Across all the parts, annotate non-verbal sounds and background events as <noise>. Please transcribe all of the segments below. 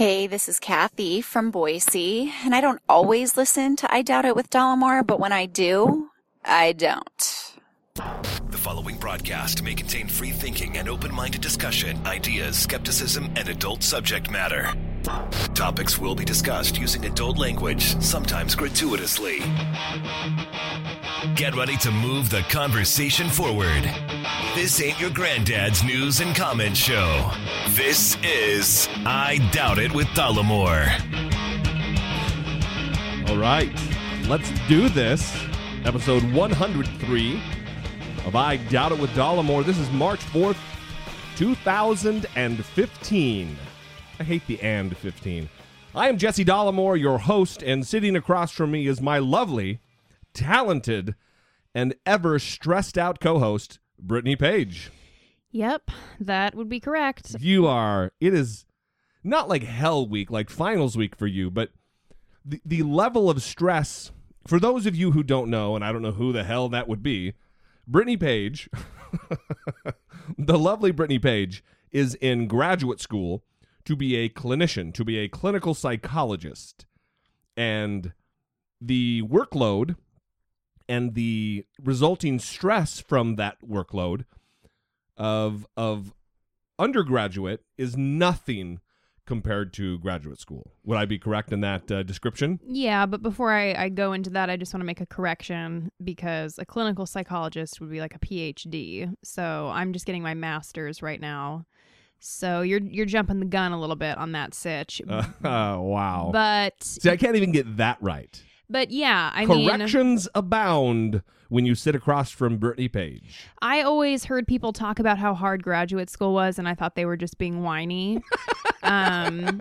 Hey, this is Kathy from Boise, and I don't always listen to I Doubt It with Dollemore, but when I do, I don't. The following broadcast may contain free thinking and open minded discussion, ideas, skepticism, and adult subject matter. Topics will be discussed using adult language, sometimes gratuitously. Get ready to move the conversation forward. This ain't your granddad's news and comment show. This is I Doubt It with Dollemore. All right, let's do this. Episode 103 of I Doubt It with Dollemore. This is March 4th, 2015. I hate the and 15. I am Jesse Dollemore, your host, and sitting across from me is my lovely, talented, and ever stressed out co host, Brittany Page. Yep, that would be correct. You are, it is not like hell week, like finals week for you, but the, the level of stress, for those of you who don't know, and I don't know who the hell that would be, Brittany Page, <laughs> the lovely Brittany Page, is in graduate school to be a clinician, to be a clinical psychologist. And the workload and the resulting stress from that workload of of undergraduate is nothing compared to graduate school. Would I be correct in that uh, description? Yeah, but before I, I go into that, I just want to make a correction because a clinical psychologist would be like a PhD. So I'm just getting my master's right now. So you're you're jumping the gun a little bit on that sitch. Uh, <laughs> wow. But See, I can't even get that right. But yeah, I mean Corrections abound when you sit across from Brittany Page. I always heard people talk about how hard graduate school was and I thought they were just being whiny. <laughs> um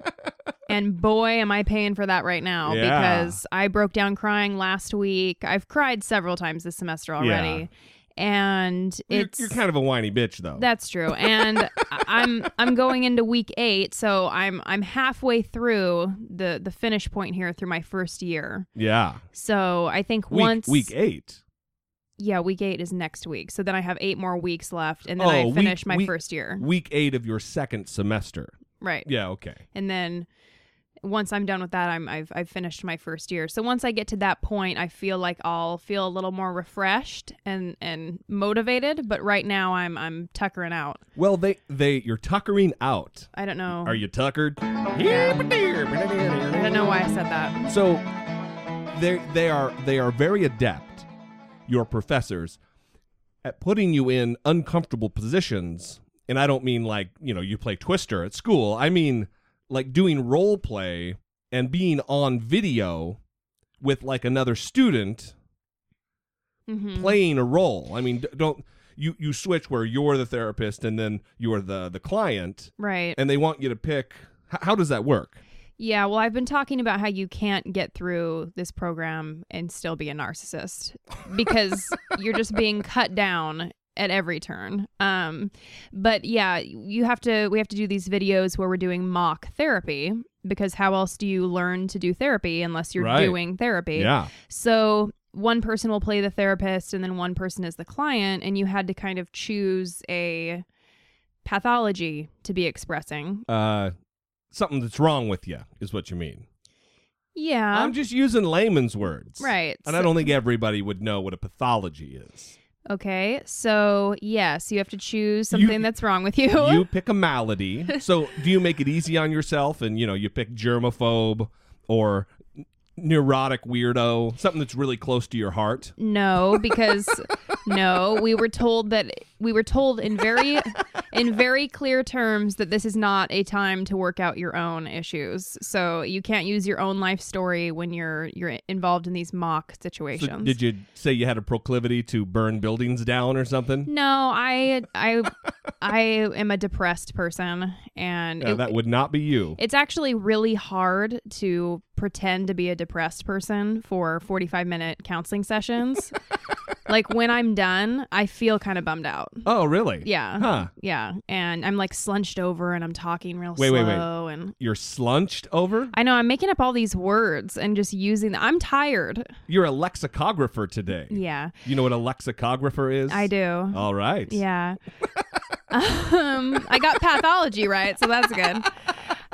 and boy am I paying for that right now Yeah. because I broke down crying last week. I've cried several times this semester already. And You're, it's you're kind of a whiny bitch, though. that's true. And <laughs> I'm I'm going into week 8, so I'm I'm halfway through the the finish point here through my first year. yeah. So I think Week, once week eight. yeah, week eight is next week. So then I have eight more weeks left, and then Oh, I week- finish my week- first year. Week eight of your second semester. Right. Yeah, okay. And then once I'm done with that, I'm I've I've finished my first year. So once I get to that point, I feel like I'll feel a little more refreshed and and motivated. But right now, I'm I'm tuckering out. Well, they they you're tuckering out. I don't know. Are you tuckered? I don't know why I said that. So they they are they are very adept, your professors, at putting you in uncomfortable positions. And I don't mean like, you know, you play Twister at school. I mean like doing role play and being on video with like another student hmm playing a role. I mean, don't you you switch where you're the therapist and then you're the the client Right. and they want you to pick h- how does that work? Yeah, well, I've been talking about how you can't get through this program and still be a narcissist because <laughs> you're just being cut down at every turn. Um, but yeah, you have to. We have to do these videos where we're doing mock therapy because how else do you learn to do therapy unless you're Right. doing therapy? Yeah. So one person will play the therapist and then one person is the client, and you had to kind of choose a pathology to be expressing. Uh something that's wrong with you is what you mean. Yeah. I'm just using layman's words. right. And I don't think everybody would know what a pathology is. Okay, so yes, you have to choose You- something that's wrong with you. You <laughs> pick a malady. so do you make it easy on yourself and you know, you pick germaphobe or neurotic weirdo, something that's really close to your heart? no, because <laughs> no, we were told that we were told in very in very clear terms that this is not a time to work out your own issues. So you can't use your own life story when you're you're involved in these mock So situations. did you say you had a proclivity to burn buildings down or something? no, I I I am a depressed person and Yeah, it- that would not be you. It's actually really hard to pretend to be a depressed person for 45 minute counseling sessions. <laughs> like when I'm done, I feel kind of bummed out. oh, really? Yeah. Huh. Yeah. And I'm like slunched over and I'm talking real Wait, wait, slow wait. and You're slunched over? I know I'm making up all these words and just using them. I'm tired. You're a lexicographer today. Yeah. You know what a lexicographer is? I do. All right. Yeah. <laughs> um, I got pathology right, so that's good.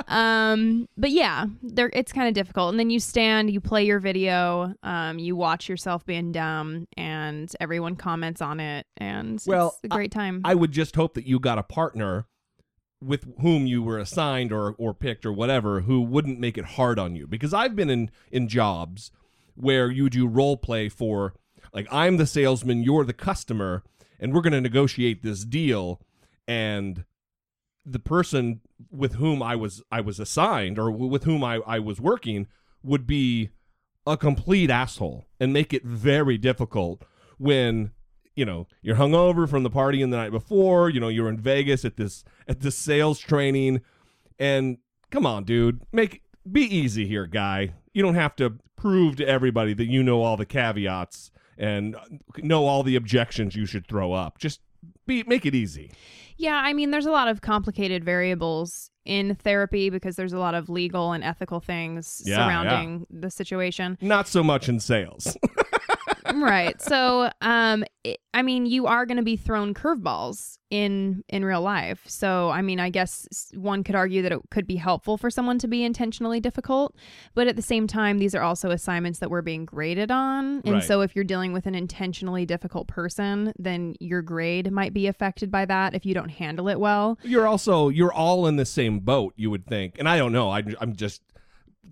um, but yeah, there it's kind of difficult. And then you stand, you play your video, um, you watch yourself being dumb, and everyone comments on it, and Well, it's a great time. I would just hope that you got a partner with whom you were assigned or or picked or whatever who wouldn't make it hard on you because I've been in in jobs where you do role play for like I'm the salesman, you're the customer, and we're going to negotiate this deal and the person with whom I was I was assigned or with whom I, I was working would be a complete asshole and make it very difficult when you know you're hungover from the party in the night before you know you're in vegas at this at this sales training. And come on dude make be easy here guy. You don't have to prove to everybody that you know all the caveats and know all the objections you should throw up. Just be make it easy yeah, I mean, there's a lot of complicated variables in therapy because there's a lot of legal and ethical things Yeah, surrounding the situation. not so much in sales <laughs> <laughs> right. So, um, it, I mean, you are going to be thrown curveballs in in real life. So, I mean, I guess one could argue that it could be helpful for someone to be intentionally difficult, but at the same time, these are also assignments that we're being graded on. And Right. so, if you're dealing with an intentionally difficult person, then your grade might be affected by that if you don't handle it well. you're also you're all in the same boat you would think and i don't know I, i'm just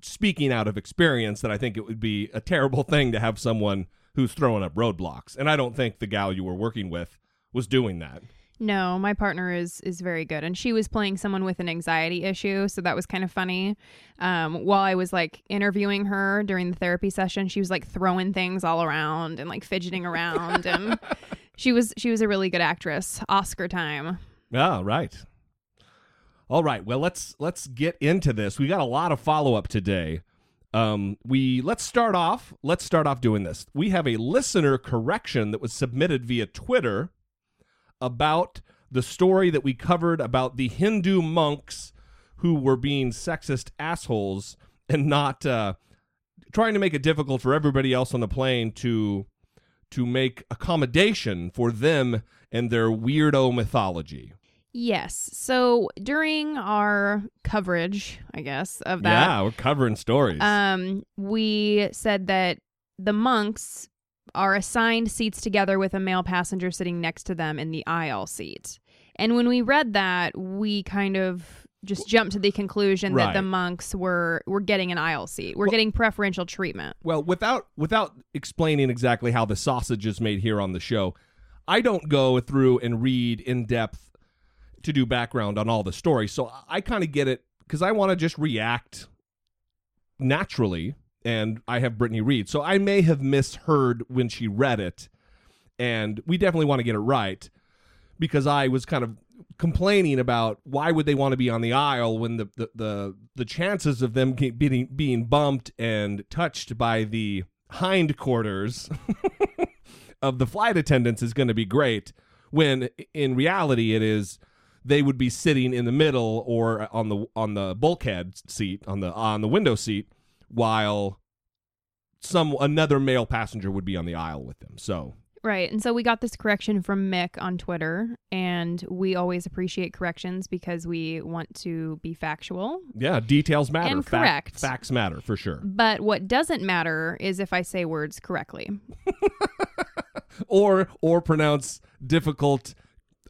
speaking out of experience that i think it would be a terrible thing to have someone who's throwing up roadblocks and i don't think the gal you were working with was doing that No, my partner is is very good, and she was playing someone with an anxiety issue, so that was kind of funny. Um, while I was like interviewing her during the therapy session, she was like throwing things all around and like fidgeting around, <laughs> and she was she was a really good actress. Oscar time. Ah, right. All right. Well, let's let's get into this. We got a lot of follow up today. Um, we let's start off. Let's start off doing this. We have a listener correction that was submitted via Twitter about the story that we covered about the Hindu monks who were being sexist assholes and not uh, trying to make it difficult for everybody else on the plane to to make accommodation for them and their weirdo mythology. Yes. So during our coverage, I guess of that, Yeah, we're covering stories. Um, we said that the monks are assigned seats together with a male passenger sitting next to them in the aisle seat. And when we read that, we kind of just jumped to the conclusion that the monks were were getting an aisle seat. We're Well- getting preferential treatment. well, without without explaining exactly how the sausage is made here on the show, I don't go through and read in depth to do background on all the stories. So I kind of get it because I want to just react naturally, and I have Brittany read. So I may have misheard when she read it, and we definitely want to get it right because I was kind of complaining about why would they want to be on the aisle when the the the, the chances of them being being bumped and touched by the hindquarters <laughs> of the flight attendants is going to be great when in reality it is they would be sitting in the middle or on the on the bulkhead seat on the on the window seat while some another male passenger would be on the aisle with them so Right. And so we got this correction from Mick on Twitter, and we always appreciate corrections because we want to be factual. Yeah, details matter. And correct. facts matter for sure. But what doesn't matter is if I say words correctly. <laughs> Or or pronounce difficult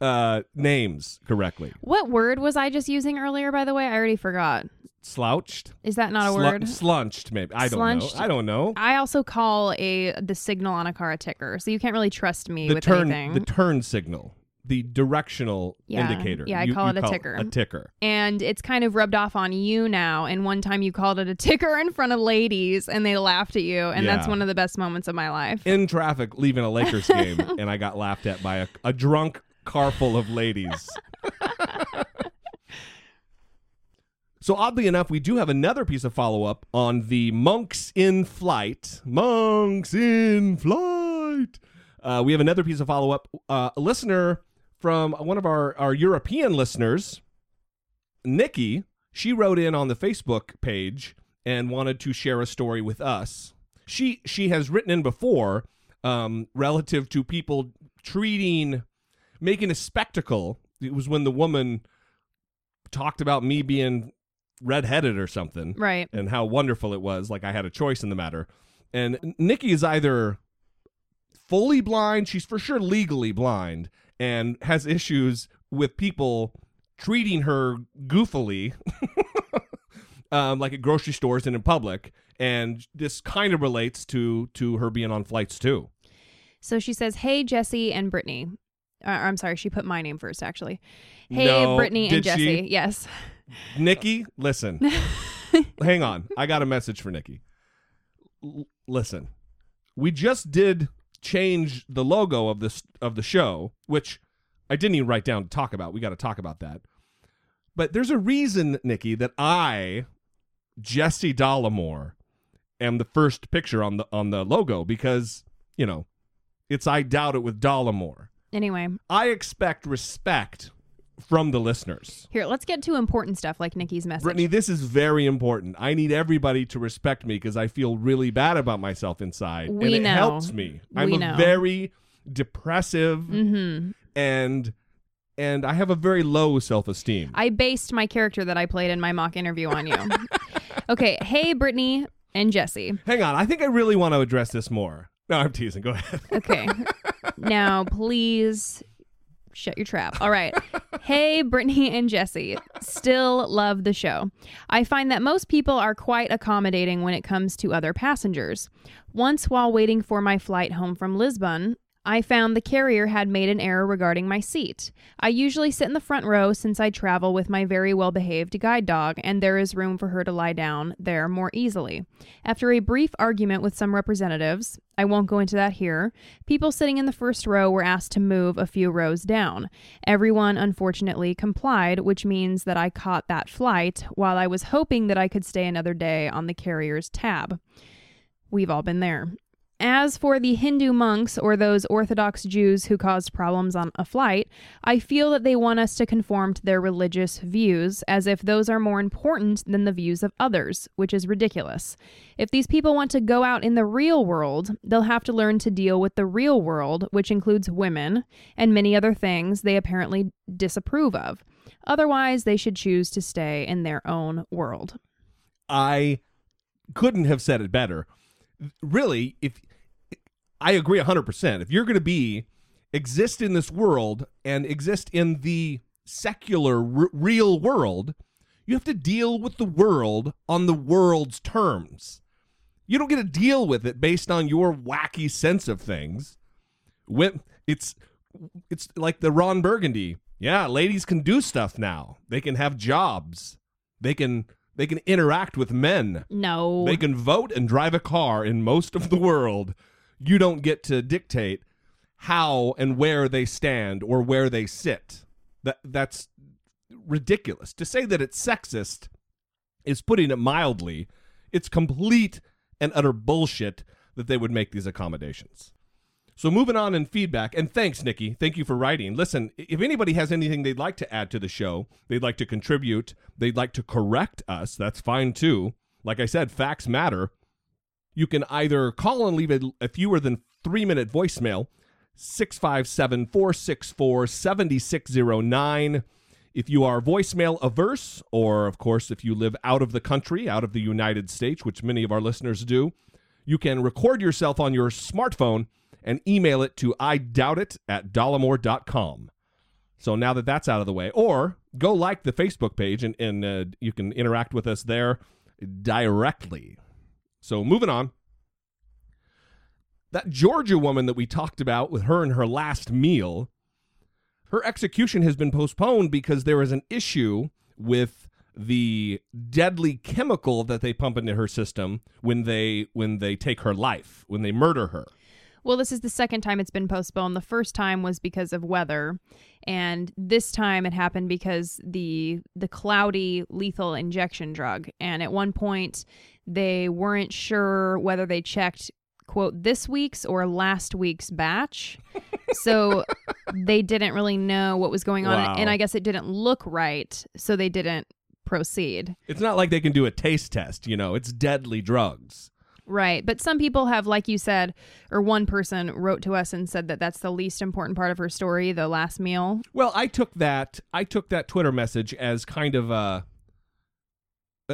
uh, names correctly. What word was I just using earlier, by the way? I already forgot. Slouched. Is that not a Slu- word? Slunched, maybe. I don't Slunched. know. I don't know. I also call a the signal on a car a ticker, so you can't really trust me The with turn, anything. the turn signal, the directional Yeah. indicator. Yeah, I You- call it a ticker. A ticker. and it's kind of rubbed off on you now. And one time you called it a ticker in front of ladies, and they laughed at you, and that's Yeah. one of the best moments of my life. In traffic, leaving a Lakers game, <laughs> and I got laughed at by a, a drunk car full of ladies. So oddly enough, we do have another piece of follow up on the monks in flight. Monks in flight. Uh, we have another piece of follow up. Uh, a listener from one of our, our European listeners, Nikki, she wrote in on the Facebook page and wanted to share a story with us. She she has written in before um, relative to people treating, making a spectacle. It was when the woman talked about me being redheaded or something Right. and how wonderful it was like I had a choice in the matter. And Nikki is either fully blind, she's for sure legally blind and has issues with people treating her goofily <laughs> um, like at grocery stores and in public and this kind of relates to to her being on flights too. So she says, "Hey Jesse and Brittany." Uh, I'm sorry, she put my name first actually. Hey No, Brittany and did she? Jesse. Yes. <laughs> Nikki, listen. <laughs> Hang on. I got a message for Nikki. L- listen. We just did change the logo of this of the show, which I didn't even write down to talk about. We got to talk about that. But there's a reason, Nikki, that I, Jesse Dollemore, am the first picture on the on the logo because, you know, it's I doubt it with Dollemore. Anyway, I expect respect from the listeners. here, let's get to important stuff like Nikki's message. Brittany, this is very important. I need everybody to respect me because I feel really bad about myself inside. We and it know. helps me. I'm We a know. very depressive Mhm. and and I have a very low self esteem. I based my character that I played in my mock interview on you. <laughs> okay, hey Brittany and Jesse. Hang on, I think I really want to address this more. No, I'm teasing. Go ahead. Okay. <laughs> now, please shut your trap. All right. Hey, Brittany and Jesse. Still love the show. I find that most people are quite accommodating when it comes to other passengers. Once, while waiting for my flight home from Lisbon, I found the carrier had made an error regarding my seat. I usually sit in the front row since I travel with my very well behaved guide dog, and there is room for her to lie down there more easily. After a brief argument with some representatives, I won't go into that here, people sitting in the first row were asked to move a few rows down. Everyone unfortunately complied, which means that I caught that flight while I was hoping that I could stay another day on the carrier's tab. We've all been there. As for the Hindu monks or those Orthodox Jews who caused problems on a flight, I feel that they want us to conform to their religious views as if those are more important than the views of others, which is ridiculous. If these people want to go out in the real world, they'll have to learn to deal with the real world, which includes women and many other things they apparently disapprove of. Otherwise, they should choose to stay in their own world. I couldn't have said it better. Really, if I agree 100%, if you're going to be exist in this world and exist in the secular r- real world, you have to deal with the world on the world's terms. You don't get to deal with it based on your wacky sense of things. When it's it's like the Ron Burgundy. Yeah, ladies can do stuff now. They can have jobs. They can they can interact with men. No. They can vote and drive a car in most of the world. You don't get to dictate how and where they stand or where they sit. That that's ridiculous. To say that it's sexist is putting it mildly. It's complete and utter bullshit that they would make these accommodations. So moving on in feedback, and thanks, Nikki. Thank you for writing. Listen, if anybody has anything they'd like to add to the show, they'd like to contribute, they'd like to correct us, that's fine too. Like I said, facts matter. You can either call and leave a, a fewer than three minute voicemail, 657 464 7609. If you are voicemail averse, or of course, if you live out of the country, out of the United States, which many of our listeners do, you can record yourself on your smartphone and email it to I doubt it at dollemore.com. So now that that's out of the way, or go like the Facebook page and, and uh, you can interact with us there directly. So moving on. That Georgia woman that we talked about with her and her last meal, her execution has been postponed because there is an issue with the deadly chemical that they pump into her system when they when they take her life, when they murder her. Well, this is the second time it's been postponed. The first time was because of weather, and this time it happened because the the cloudy lethal injection drug. And at one point, they weren't sure whether they checked quote this week's or last week's batch. so <laughs> they didn't really know what was going on, Wow. and I guess it didn't look right, so they didn't proceed. It's not like they can do a taste test, you know, it's deadly drugs. Right. But some people have, like you said, or one person wrote to us and said that that's the least important part of her story, the last meal. Well, I took that I took that Twitter message as kind of uh,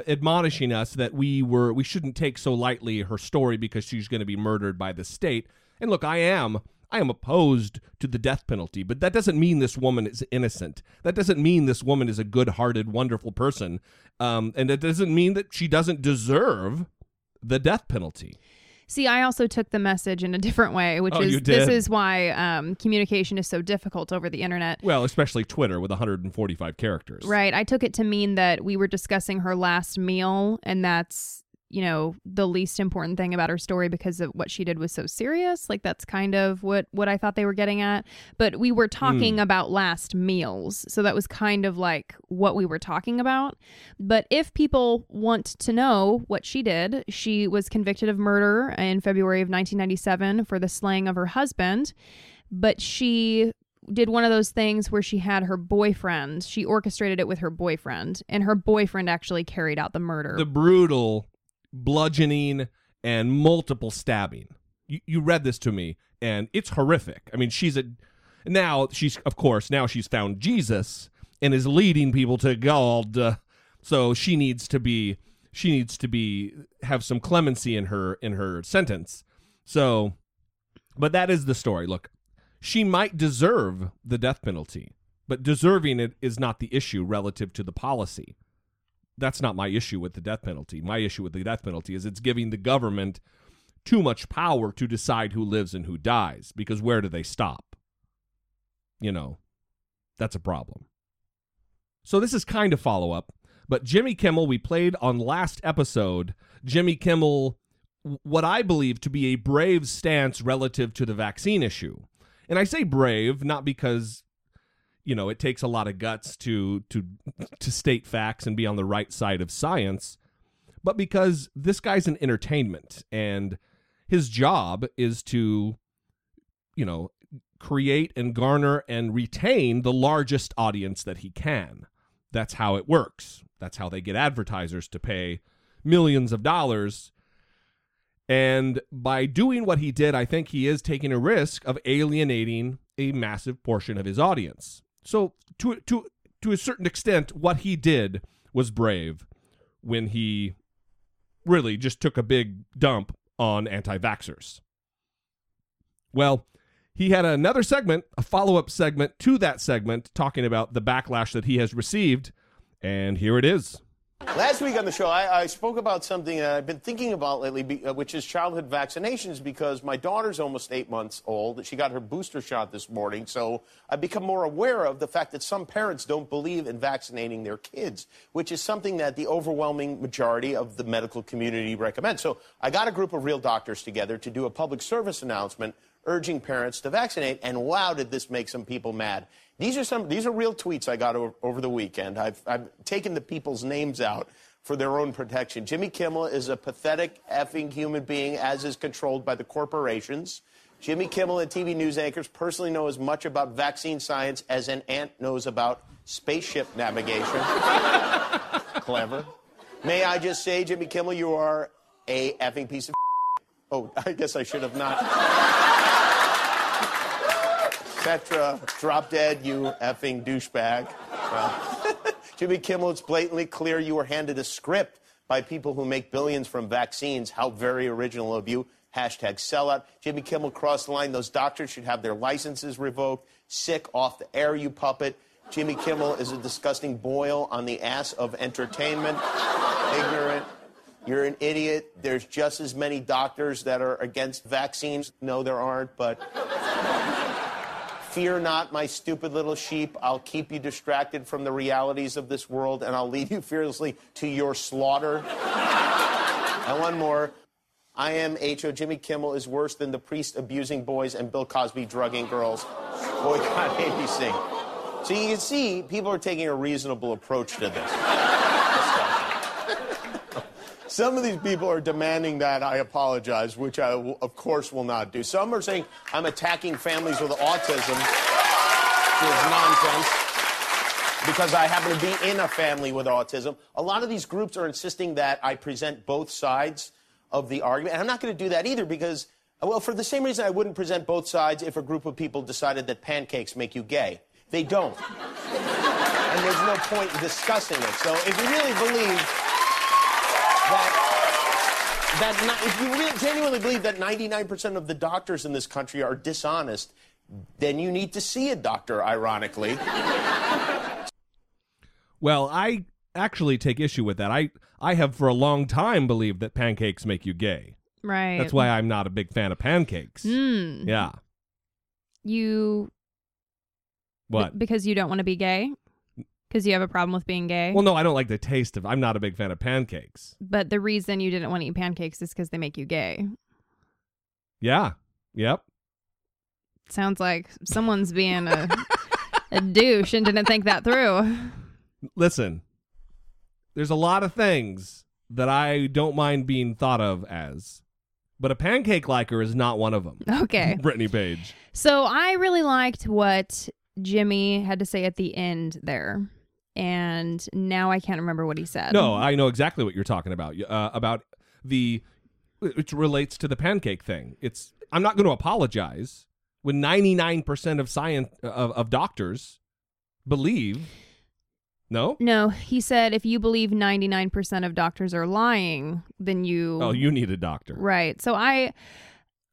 admonishing us that we were we shouldn't take so lightly her story because she's going to be murdered by the state. And look, I am I am opposed to the death penalty, but that doesn't mean this woman is innocent. That doesn't mean this woman is a good-hearted, wonderful person, um, and it doesn't mean that she doesn't deserve the death penalty. See, I also took the message in a different way, which Oh, is this is why um, communication is so difficult over the internet. Well, especially Twitter with 145 characters. Right. I took it to mean that we were discussing her last meal, and that's, you know, the least important thing about her story because of what she did was so serious. Like that's kind of what what I thought they were getting at. But we were talking hmm. about last meals. So that was kind of like what we were talking about. But if people want to know what she did, she was convicted of murder in February of 1997 for the slaying of her husband. But she did one of those things where she had her boyfriend, she orchestrated it with her boyfriend, and her boyfriend actually carried out the murder. The brutal bludgeoning and multiple stabbing. You, you read this to me, and it's horrific. I mean, she's a now she's of course now she's found Jesus and is leading people to God. uh, so she needs to be she needs to be have some clemency in her in her sentence. So, but that is the story. Look, she might deserve the death penalty, but deserving it is not the issue relative to the policy that's not my issue with the death penalty. My issue with the death penalty is it's giving the government too much power to decide who lives and who dies because where do they stop? You know, that's a problem. So this is kind of follow up, but Jimmy Kimmel we played on last episode, Jimmy Kimmel what I believe to be a brave stance relative to the vaccine issue. And I say brave not because you know it takes a lot of guts to to to state facts and be on the right side of science. But because this guy's an entertainment and his job is to you know create and garner and retain the largest audience that he can. That's how it works. That's how they get advertisers to pay millions of dollars. And by doing what he did, I think he is taking a risk of alienating a massive portion of his audience. So to to to a certain extent, what he did was brave when he really just took a big dump on anti-vaxxers. Well, he had another segment, a follow-up segment to that segment, talking about the backlash that he has received, and here it is. Last week on the show, I, I spoke about something that I've been thinking about lately, uh, which is childhood vaccinations, because my daughter's almost eight months old. She got her booster shot this morning, so I've become more aware of the fact that some parents don't believe in vaccinating their kids, which is something that the overwhelming majority of the medical community recommends. So I got a group of real doctors together to do a public service announcement urging parents to vaccinate, and wow, did this make some people mad. These are some. These are real tweets I got over, over the weekend. I've, I've taken the people's names out for their own protection. Jimmy Kimmel is a pathetic effing human being, as is controlled by the corporations. Jimmy Kimmel and TV news anchors personally know as much about vaccine science as an ant knows about spaceship navigation. <laughs> Clever. May I just say, Jimmy Kimmel, you are a effing piece of. <laughs> Oh, I guess I should have not. Petra, drop dead, you effing douchebag. Well, <laughs> Jimmy Kimmel, it's blatantly clear you were handed a script by people who make billions from vaccines. How very original of you. Hashtag sellout. Jimmy Kimmel crossed the line. Those doctors should have their licenses revoked. Sick off the air, you puppet. Jimmy Kimmel is a disgusting boil on the ass of entertainment. Ignorant. You're an idiot. There's just as many doctors that are against vaccines. No, there aren't, but Fear not, my stupid little sheep. I'll keep you distracted from the realities of this world, and I'll lead you <laughs> fearlessly to your slaughter. <laughs> and one more. I am H.O. Jimmy Kimmel is worse than the priest abusing boys and Bill Cosby drugging girls. Boycott <laughs> ABC. So you can see people are taking a reasonable approach to this. Some of these people are demanding that I apologize, which I, of course, will not do. Some are saying I'm attacking families with autism, which is nonsense, because I happen to be in a family with autism. A lot of these groups are insisting that I present both sides of the argument, and I'm not going to do that either because, well, for the same reason I wouldn't present both sides if a group of people decided that pancakes make you gay. They don't. and there's no point in discussing it. So if you really believe that ni- if you really genuinely believe that 99% of the doctors in this country are dishonest, then you need to see a doctor, ironically. Well, I actually take issue with that. I I have for a long time believed that pancakes make you gay. Right. That's why I'm not a big fan of pancakes. Mm. Yeah. You What? b- because you don't want to be gay? Because you have a problem with being gay? Well, no, I don't like the taste of. I'm not a big fan of pancakes. but the reason you didn't want to eat pancakes is because they make you gay. Yeah. Yep. Sounds like someone's being a, a douche and didn't think that through. Listen, there's a lot of things that I don't mind being thought of as, but a pancake liker is not one of them. Okay. <laughs> Brittany Page. So I really liked what Jimmy had to say at the end there. And now I can't remember what he said. No, I know exactly what you're talking about. Uh, about the which relates to the pancake thing. It's I'm not going to apologize when 99% of science of, of doctors believe. No. No, he said if you believe 99% of doctors are lying, then you Oh, you need a doctor. Right. So I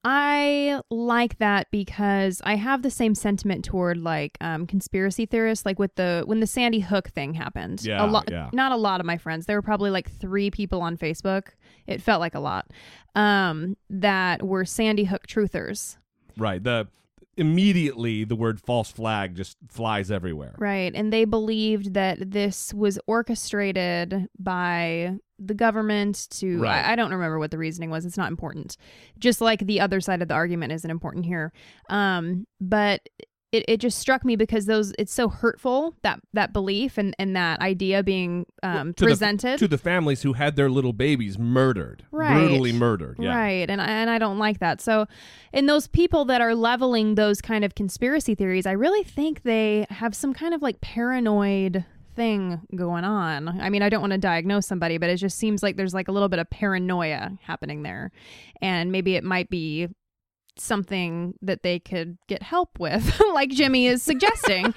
I like that because I have the same sentiment toward like um, conspiracy theorists. Like with the when the Sandy Hook thing happened, Yeah, a lot. yeah. Not a lot of my friends. There were probably like three people on Facebook. It felt like a lot. Um, that were Sandy Hook truthers. Right. The immediately the word false flag just flies everywhere. Right. And they believed that this was orchestrated by the government to, Right. I, I don't remember what the reasoning was. It's not important. Just like the other side of the argument isn't important here. Um, but it, it just struck me because those, it's so hurtful, that, that belief and, and that idea being um, To the- presented. to the families who had their little babies murdered, Right. brutally murdered. Yeah. Right, and I, and I don't like that. So, in those people that are leveling those kind of conspiracy theories, I really think they have some kind of like paranoid thing going on. I mean, I don't want to diagnose somebody, but it just seems like there's like a little bit of paranoia happening there, and maybe it might be something that they could get help with, <laughs> like Jimmy is suggesting.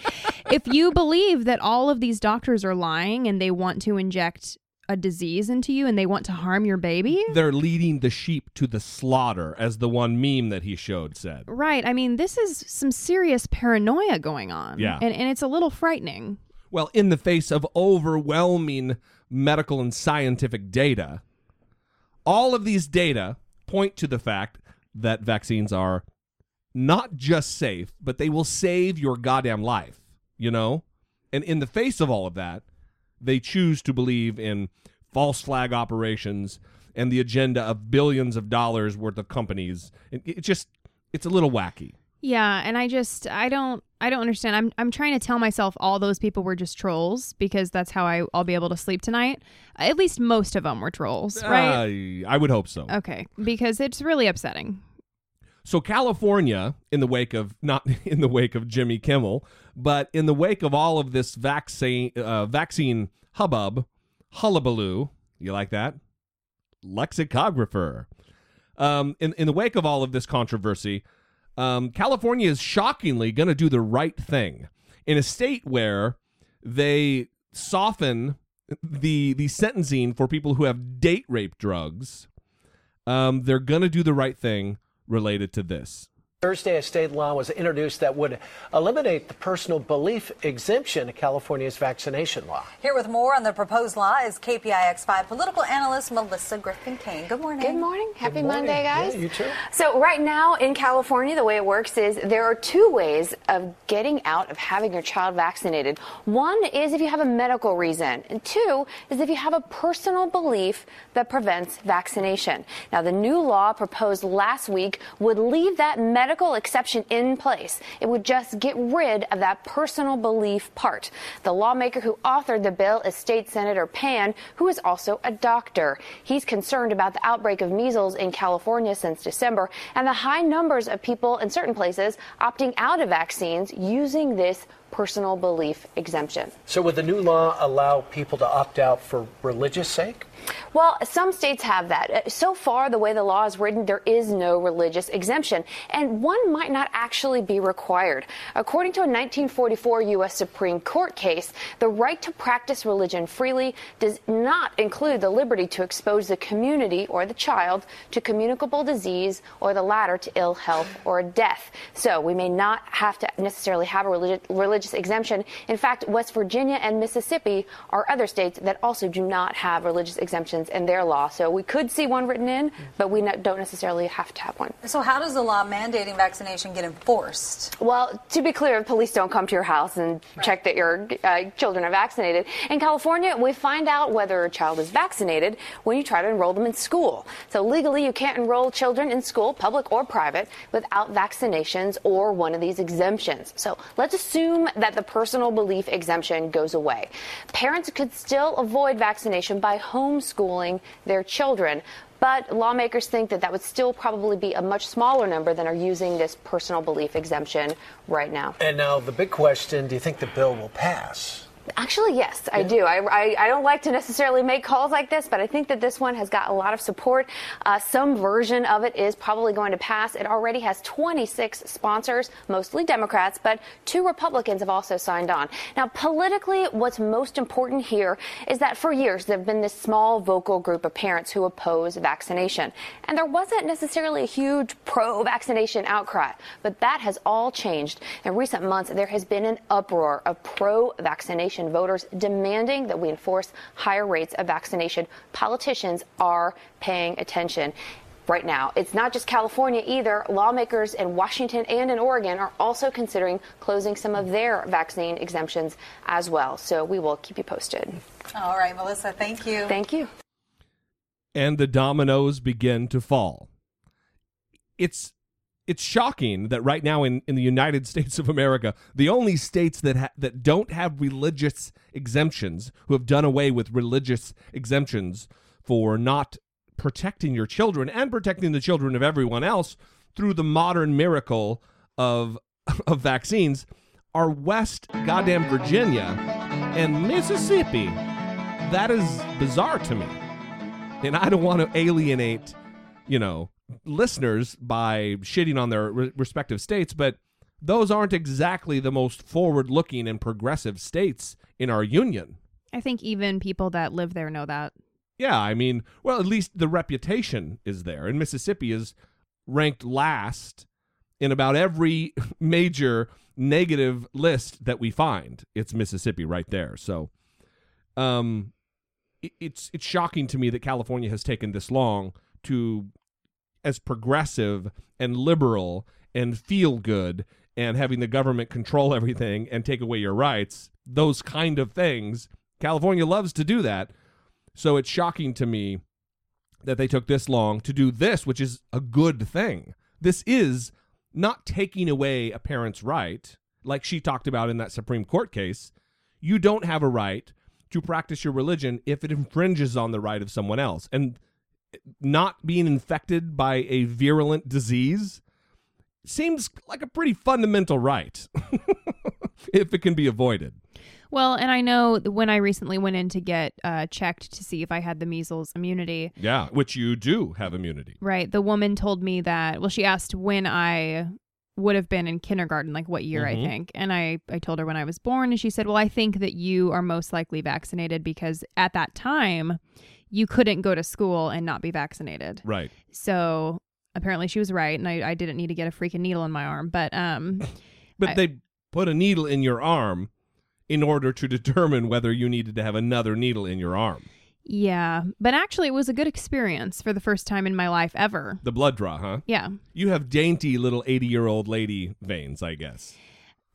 if you believe that all of these doctors are lying and they want to inject a disease into you and they want to harm your baby, They're leading the sheep to the slaughter, as the one meme that he showed said. Right. I mean, this is some serious paranoia going on. Yeah. And, and it's a little frightening. Well, in the face of overwhelming medical and scientific data, all of these data point to the fact that vaccines are not just safe, but they will save your goddamn life, you know? And in the face of all of that, they choose to believe in false flag operations and the agenda of billions of dollars worth of companies. It, it just, it's a little wacky. Yeah, and I just I don't I don't understand. I'm I'm trying to tell myself all those people were just trolls because that's how I I'll be able to sleep tonight. At least most of them were trolls, right? Uh, I would hope so. okay, because it's really upsetting. So California, in the wake of not <laughs> in the wake of Jimmy Kimmel, but in the wake of all of this vaccine uh, vaccine hubbub, hullabaloo, you like that? Lexicographer. Um, in in the wake of all of this controversy, um, California is shockingly going to do the right thing in a state where they soften the the sentencing for people who have date rape drugs. Um, they're going to do the right thing related to this. Thursday, a state law was introduced that would eliminate the personal belief exemption in California's vaccination law. Here with more on the proposed law is KPIX5 political analyst Melissa Griffin Caen. Good morning. Good morning. Happy Good morning. Monday, guys. Yeah, you too. So, right now in California, the way it works is there are two ways of getting out of having your child vaccinated. One is if you have a medical reason, and two is if you have a personal belief that prevents vaccination. Now, the new law proposed last week would leave that medical exception in place. It would just get rid of that personal belief part. The lawmaker who authored the bill is State Senator Pan, who is also a doctor. He's concerned about the outbreak of measles in California since December and the high numbers of people in certain places opting out of vaccines using this personal belief exemption. So, would the new law allow people to opt out for religious sake? Well, some states have that. Uh, So far, the way the law is written, there is no religious exemption, and one might not actually be required. According to a 1944 U.S. Supreme Court case, the right to practice religion freely does not include the liberty to expose the community or the child to communicable disease or the latter to ill health or death. So we may not have to necessarily have a religi- religious exemption. In fact, West Virginia and Mississippi are other states that also do not have religious exemptions in their law. So we could see one written in, but we don't necessarily have to have one. So, how does the law mandating vaccination get enforced? Well, to be clear, police don't come to your house and check that your uh, children are vaccinated. In California, we find out whether a child is vaccinated when you try to enroll them in school. So legally, you can't enroll children in school, public or private, without vaccinations or one of these exemptions. So let's assume that the personal belief exemption goes away. Parents could still avoid vaccination by homeschooling their children. But lawmakers think that that would still probably be a much smaller number than are using this personal belief exemption right now. And now, the big question do you think the bill will pass? Actually, yes, I do. I, I, I don't like to necessarily make calls like this, but I think that this one has got a lot of support. Uh, some version of it is probably going to pass. It already has 26 sponsors, mostly Democrats, but two Republicans have also signed on. Now, politically, what's most important here is that for years there have been this small vocal group of parents who oppose vaccination. And there wasn't necessarily a huge pro vaccination outcry, but that has all changed. In recent months, there has been an uproar of pro vaccination voters demanding that we enforce higher rates of vaccination. Politicians are paying attention. Right now. It's not just California either. Lawmakers in Washington and in Oregon are also considering closing some of their vaccine exemptions as well. So we will keep you posted. All right, Melissa, thank you. Thank you. and the dominoes begin to fall. It's it's shocking that right now in, in the United <laughs> States of America, the only states that ha- that don't have religious exemptions, who have done away with religious exemptions for not protecting your children and protecting the children of everyone else through the modern miracle of <laughs> of vaccines, are West goddamn Virginia and Mississippi. That is bizarre to me and I don't want to alienate, you know, listeners by shitting on their re- respective states, but those aren't exactly the most forward-looking and progressive states in our union. I think even people that live there know that. Yeah, I mean, well, at least the reputation is there. And Mississippi is ranked last in about every <laughs> major negative list that we find. It's Mississippi right there. So, um, it- it's it's shocking to me that California has taken this long to, as progressive and liberal and feel good and having the government control <laughs> everything and take away your rights. Those kind of things. California loves to do that. So it's shocking to me that they took this long to do this, which is a good thing. This is not taking away a parent's right, like she talked about in that Supreme Court case. You don't have a right to practice your religion if it infringes on the right of someone else. And not being infected by a virulent disease seems like a pretty fundamental right <laughs> if it can be avoided. Well, and I know when I recently went in to get uh, checked to see if I had the measles immunity, Yeah, which you do have immunity. right, the woman told me that, well, she asked when I would have been in kindergarten, like what year Mhm. I think. And I, I told her when I was born, and she said, well, I think that you are most likely vaccinated because at that time, you couldn't go to school and not be vaccinated. Right. So apparently she was right, and I, I didn't need to get a freaking needle in my arm. But um, <laughs> But I- they put a needle in your arm in order to determine whether you needed to have another needle in your arm. yeah. But actually, it was a good experience for the first time in my life ever. The blood draw, huh? Yeah. You have dainty little 80 year old lady veins, I guess.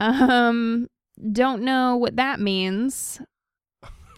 Um, don't know what that means.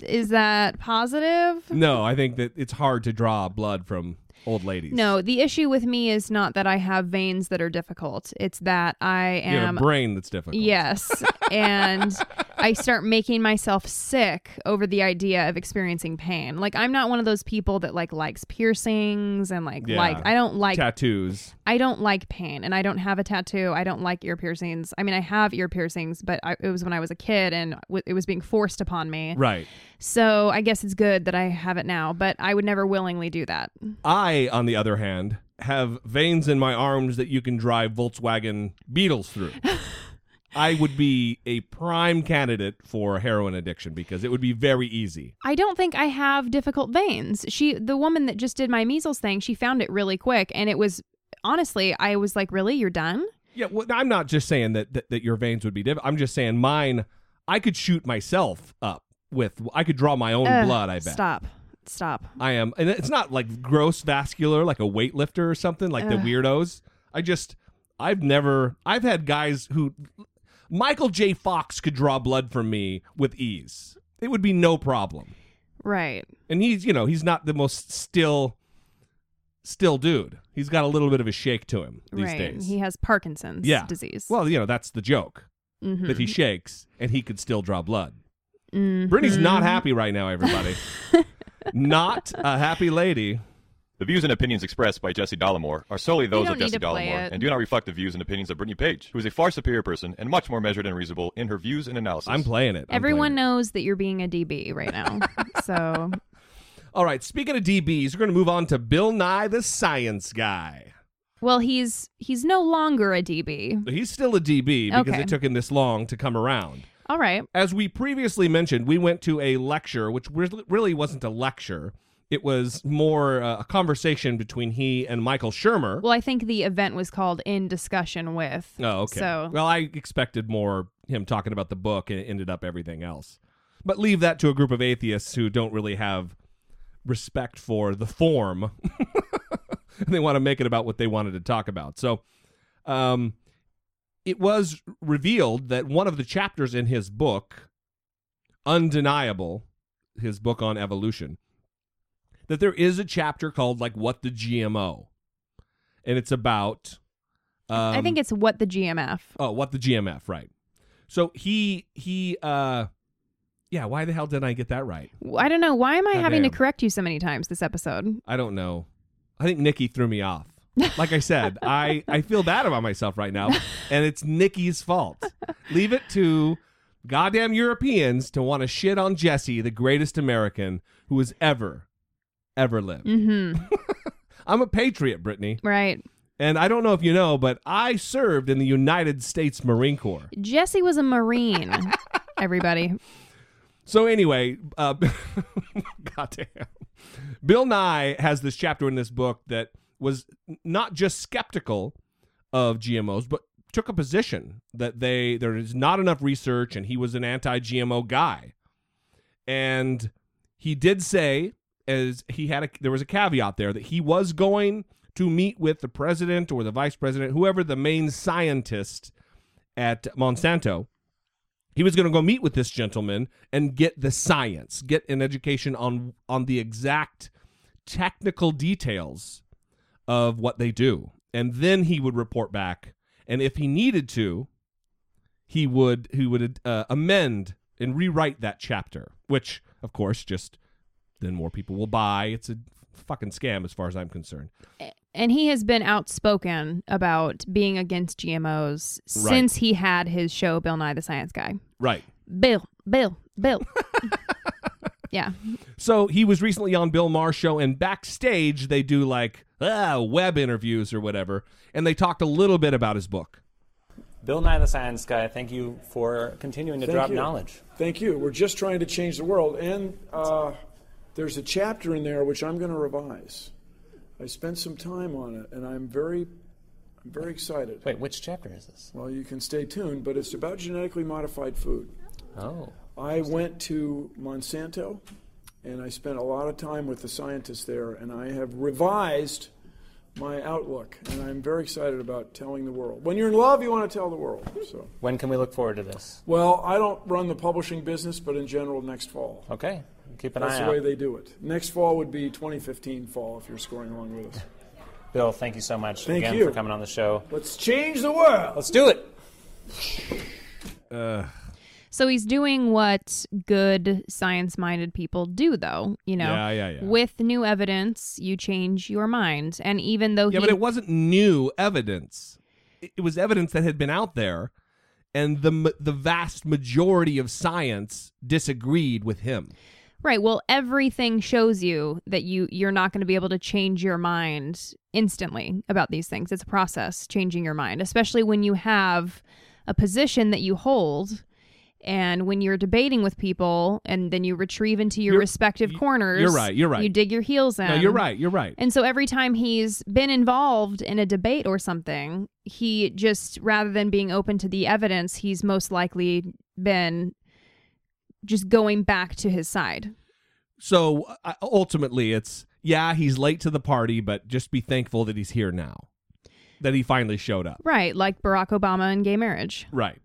Is that positive? No, I think that it's hard to draw blood from old ladies. No, the issue with me is not that I have veins that are difficult. It's that I am a brain that's difficult. Yes. and <laughs> I start making myself sick over the idea of experiencing pain. Like I'm not one of those people that like likes piercings and like Yeah. like I don't like tattoos. I don't like pain and I don't have a tattoo. I don't like ear piercings. I mean, I have ear piercings, but I, it was when I was a kid and w- it was being forced upon me. Right. So I guess it's good that I have it now, but I would never willingly do that. I, on the other hand, have veins in my arms that you can drive Volkswagen Beetles through. <laughs> I would be a prime candidate for heroin addiction because it would be very easy. I don't think I have difficult veins. She, the woman that just did my measles thing, she found it really quick, and it was honestly, I was like, "Really, you're done?" Yeah, well, I'm not just saying that, that that your veins would be different. I'm just saying mine. I could shoot myself up with. I could draw my own Ugh, blood. I bet. Stop, stop. I am, and it's not like gross vascular, like a weightlifter or something, like the Ugh. weirdos. I just, I've never, I've had guys who, Michael J. Fox could draw blood from me with ease. It would be no problem. Right. And he's, you know, he's not the most still, still dude. He's got a little bit of a shake to him these right. days. He has Parkinson's yeah. disease. Well, you know, that's the joke Mhm. that he shakes and he could still draw blood. Mhm. Brittany's not happy right now, everybody. <laughs> not a happy lady. The views and opinions expressed by Jesse Dollemore are solely those of Jesse to play Dollemore and do not reflect the views and opinions of Brittany Page, who is a far superior person and much more measured and reasonable in her views and analysis. I'm playing it. I'm Everyone knows that you're being a DB right now. <laughs> so All right, speaking of DBs, we're going to move on to Bill Nye the Science Guy. Well, he's he's no longer a DB. He's still a DB because Okay. it took him this long to come around. All right. As we previously mentioned, we went to a lecture, which really wasn't a lecture. It was more uh, a conversation between he and Michael Shermer. Well, I think the event was called "In Discussion with." Oh, okay. So Well, I expected more him talking about the book, and it ended up everything else. But leave that to a group of atheists who don't really have respect for the form, <laughs> and they want to make it about what they wanted to talk about. So, um, it was revealed that one of the chapters in his book, Undeniable, his book on evolution, that there is a chapter called like "What the GMO," and it's about. Um, I think it's what the GMF. Oh, what the GMF, right. So he he uh yeah, why the hell didn't I get that right? I don't know why am I God having damn. to correct you so many times this episode. I don't know. I think Nikki threw me off. Like I said, I I feel bad about myself right now and it's Nikki's fault. Leave it to goddamn Europeans to want to shit on Jesse, the greatest American who has ever ever lived. Mm-hmm. <laughs> I'm a patriot, Brittany. Right. And I don't know if you know, but I served in the United States Marine Corps. Jesse was a Marine. <laughs> Everybody. So anyway, uh, <laughs> goddamn, Bill Nye has this chapter in this book that was not just skeptical of GMOs, but took a position that they there is not enough research, and he was an anti-GMO guy. And he did say, as he had a there was a caveat there that he was going to meet with the president or the vice president, whoever the main scientist at Monsanto he was going to go meet with this gentleman and get the science, get an education on on the exact technical details of what they do, and then he would report back. And if he needed to, he would he would uh, amend and rewrite that chapter, which of course just then more people will buy. It's a fucking scam as far as I'm concerned. And he has been outspoken about being against GMOs Right. since he had his show Bill Nye the Science Guy. Right. Bill, Bill, Bill. <laughs> yeah. So he was recently on Bill Maher's show, and backstage they do like ah, web interviews or whatever, and they talked a little bit about his book. Bill Nye the Science Guy, thank you for continuing to Thank drop you. knowledge. Thank you. We're just trying to change the world. And uh, there's a chapter in there which I'm going to revise. I spent some time on it, and I'm very, I'm very excited. Wait, which chapter is this? Well, you can stay tuned, but it's about genetically modified food. Oh. I went to Monsanto, and I spent a lot of time with the scientists there, and I have revised my outlook, and I'm very excited about telling the world. When you're in love, you want to tell the world. So, When can we look forward to this? well, I don't run the publishing business, but in general, next fall. Okay, keep an eye. That's the way they do it. Next fall would be 2015 fall if you're scoring along with us. Bill, thank you so much Thank again you. for coming on the show. Let's change the world. Let's do it. Uh, So he's doing what good science minded people do, though. You know, Yeah, yeah, yeah. with new evidence, you change your mind. And even though yeah, he. but it wasn't new evidence. It it was evidence that had been out there, and the the vast majority of science disagreed with him. Right. Well, everything shows you that you you're not going to be able to change your mind instantly about these things. It's a process changing your mind, especially when you have a position that you hold and when you're debating with people and then you retrieve into your You're- respective corners. you're right, you're right. You dig your heels in. No, you're right. You're right. And so every time he's been involved in a debate or something, he just rather than being open to the evidence, he's most likely been just going back to his side. So uh, ultimately, it's yeah, he's late to the party, but just be thankful that he's here now, that he finally showed up. Right, like Barack Obama and gay marriage. Right.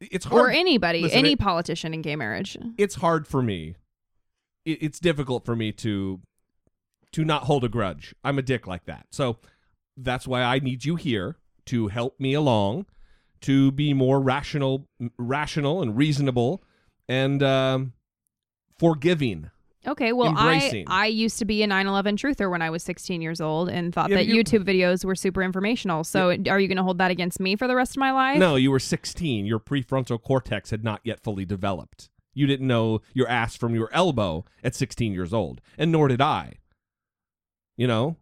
It's hard. Or anybody, Listen, any it- politician in gay marriage. it's hard for me. It, it's difficult for me to to not hold a grudge. I'm a dick like that. So that's why I need you here to help me along, to be more rational, rational and reasonable, and um, forgiving. Okay, well, Embracing. I I used to be a 9/11 truther when I was 16 years old and thought Yeah, that you- YouTube videos were super informational. So, are you going to hold that against me for the rest of my life? No, you were 16. Your prefrontal cortex had not yet fully developed. You didn't know your ass from your elbow at 16 years old, and nor did I. You know,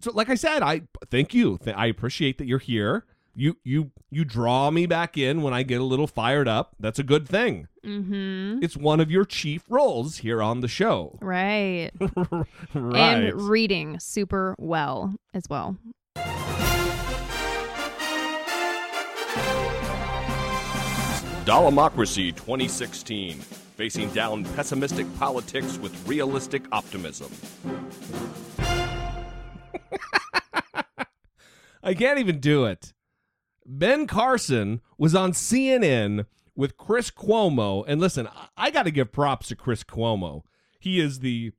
so like I said, I thank you. Th- I appreciate that you're here. You you you draw me back in when I get a little fired up. That's a good thing. Mhm. It's one of your chief roles here on the show. Right. <laughs> right. And reading super well as well. Dollemocracy 2016, facing down pessimistic politics with realistic optimism. <laughs> I can't even do it. Ben Carson was on CNN with Chris Cuomo, and listen, I- got to give props to Chris Cuomo. He is the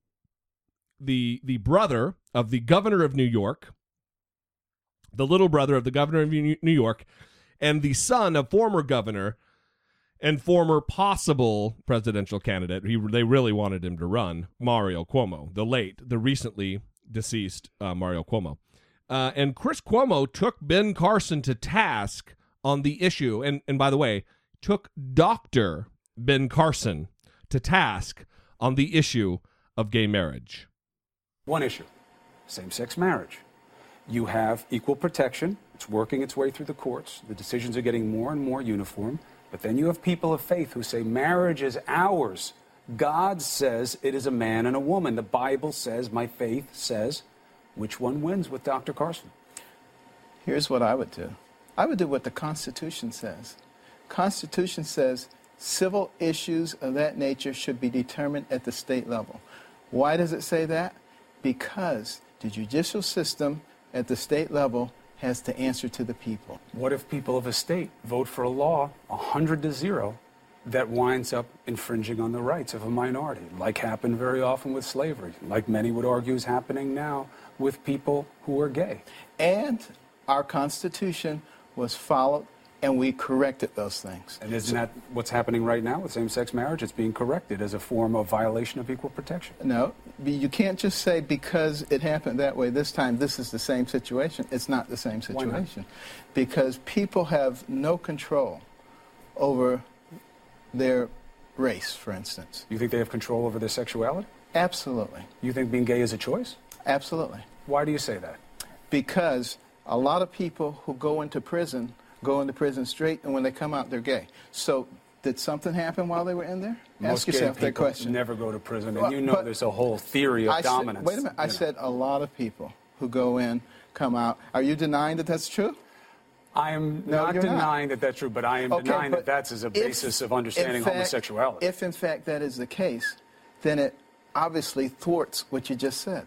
the the brother of the governor of New York, the little brother of the governor of New New York, and the son of former governor and former possible presidential candidate. He, they really wanted him to run, Mario Cuomo, the late, the recently deceased uh, Mario Cuomo. Uh, and Chris Cuomo took Ben Carson to task on the issue. And, and by the way, took Dr. Ben Carson to task on the issue of gay marriage. One issue same sex marriage. You have equal protection, it's working its way through the courts, the decisions are getting more and more uniform. But then you have people of faith who say marriage is ours. God says it is a man and a woman. The Bible says, my faith says, which one wins with Dr. Carson? Here's what I would do. I would do what the Constitution says. Constitution says civil issues of that nature should be determined at the state level. Why does it say that? Because the judicial system at the state level has to answer to the people. What if people of a state vote for a law, 100 to 0, that winds up infringing on the rights of a minority, like happened very often with slavery, like many would argue is happening now with people who are gay? And our Constitution was followed and we corrected those things. And isn't that what's happening right now with same sex marriage? It's being corrected as a form of violation of equal protection. No, you can't just say because it happened that way this time, this is the same situation. It's not the same situation. Because people have no control over their race, for instance. You think they have control over their sexuality? Absolutely. You think being gay is a choice? Absolutely. Why do you say that? Because a lot of people who go into prison go into prison straight, and when they come out, they're gay. So, did something happen while they were in there? Most Ask yourself that question. never go to prison, and Well, you know there's a whole theory of I said- dominance. wait a minute. I know. said a lot of people who go in come out. Are you denying that that's true? I am No, not you're not. denying that that's true, but I am Okay, denying that that's as a basis of understanding fact- homosexuality. If in fact that is the case, then it obviously thwarts what you just said.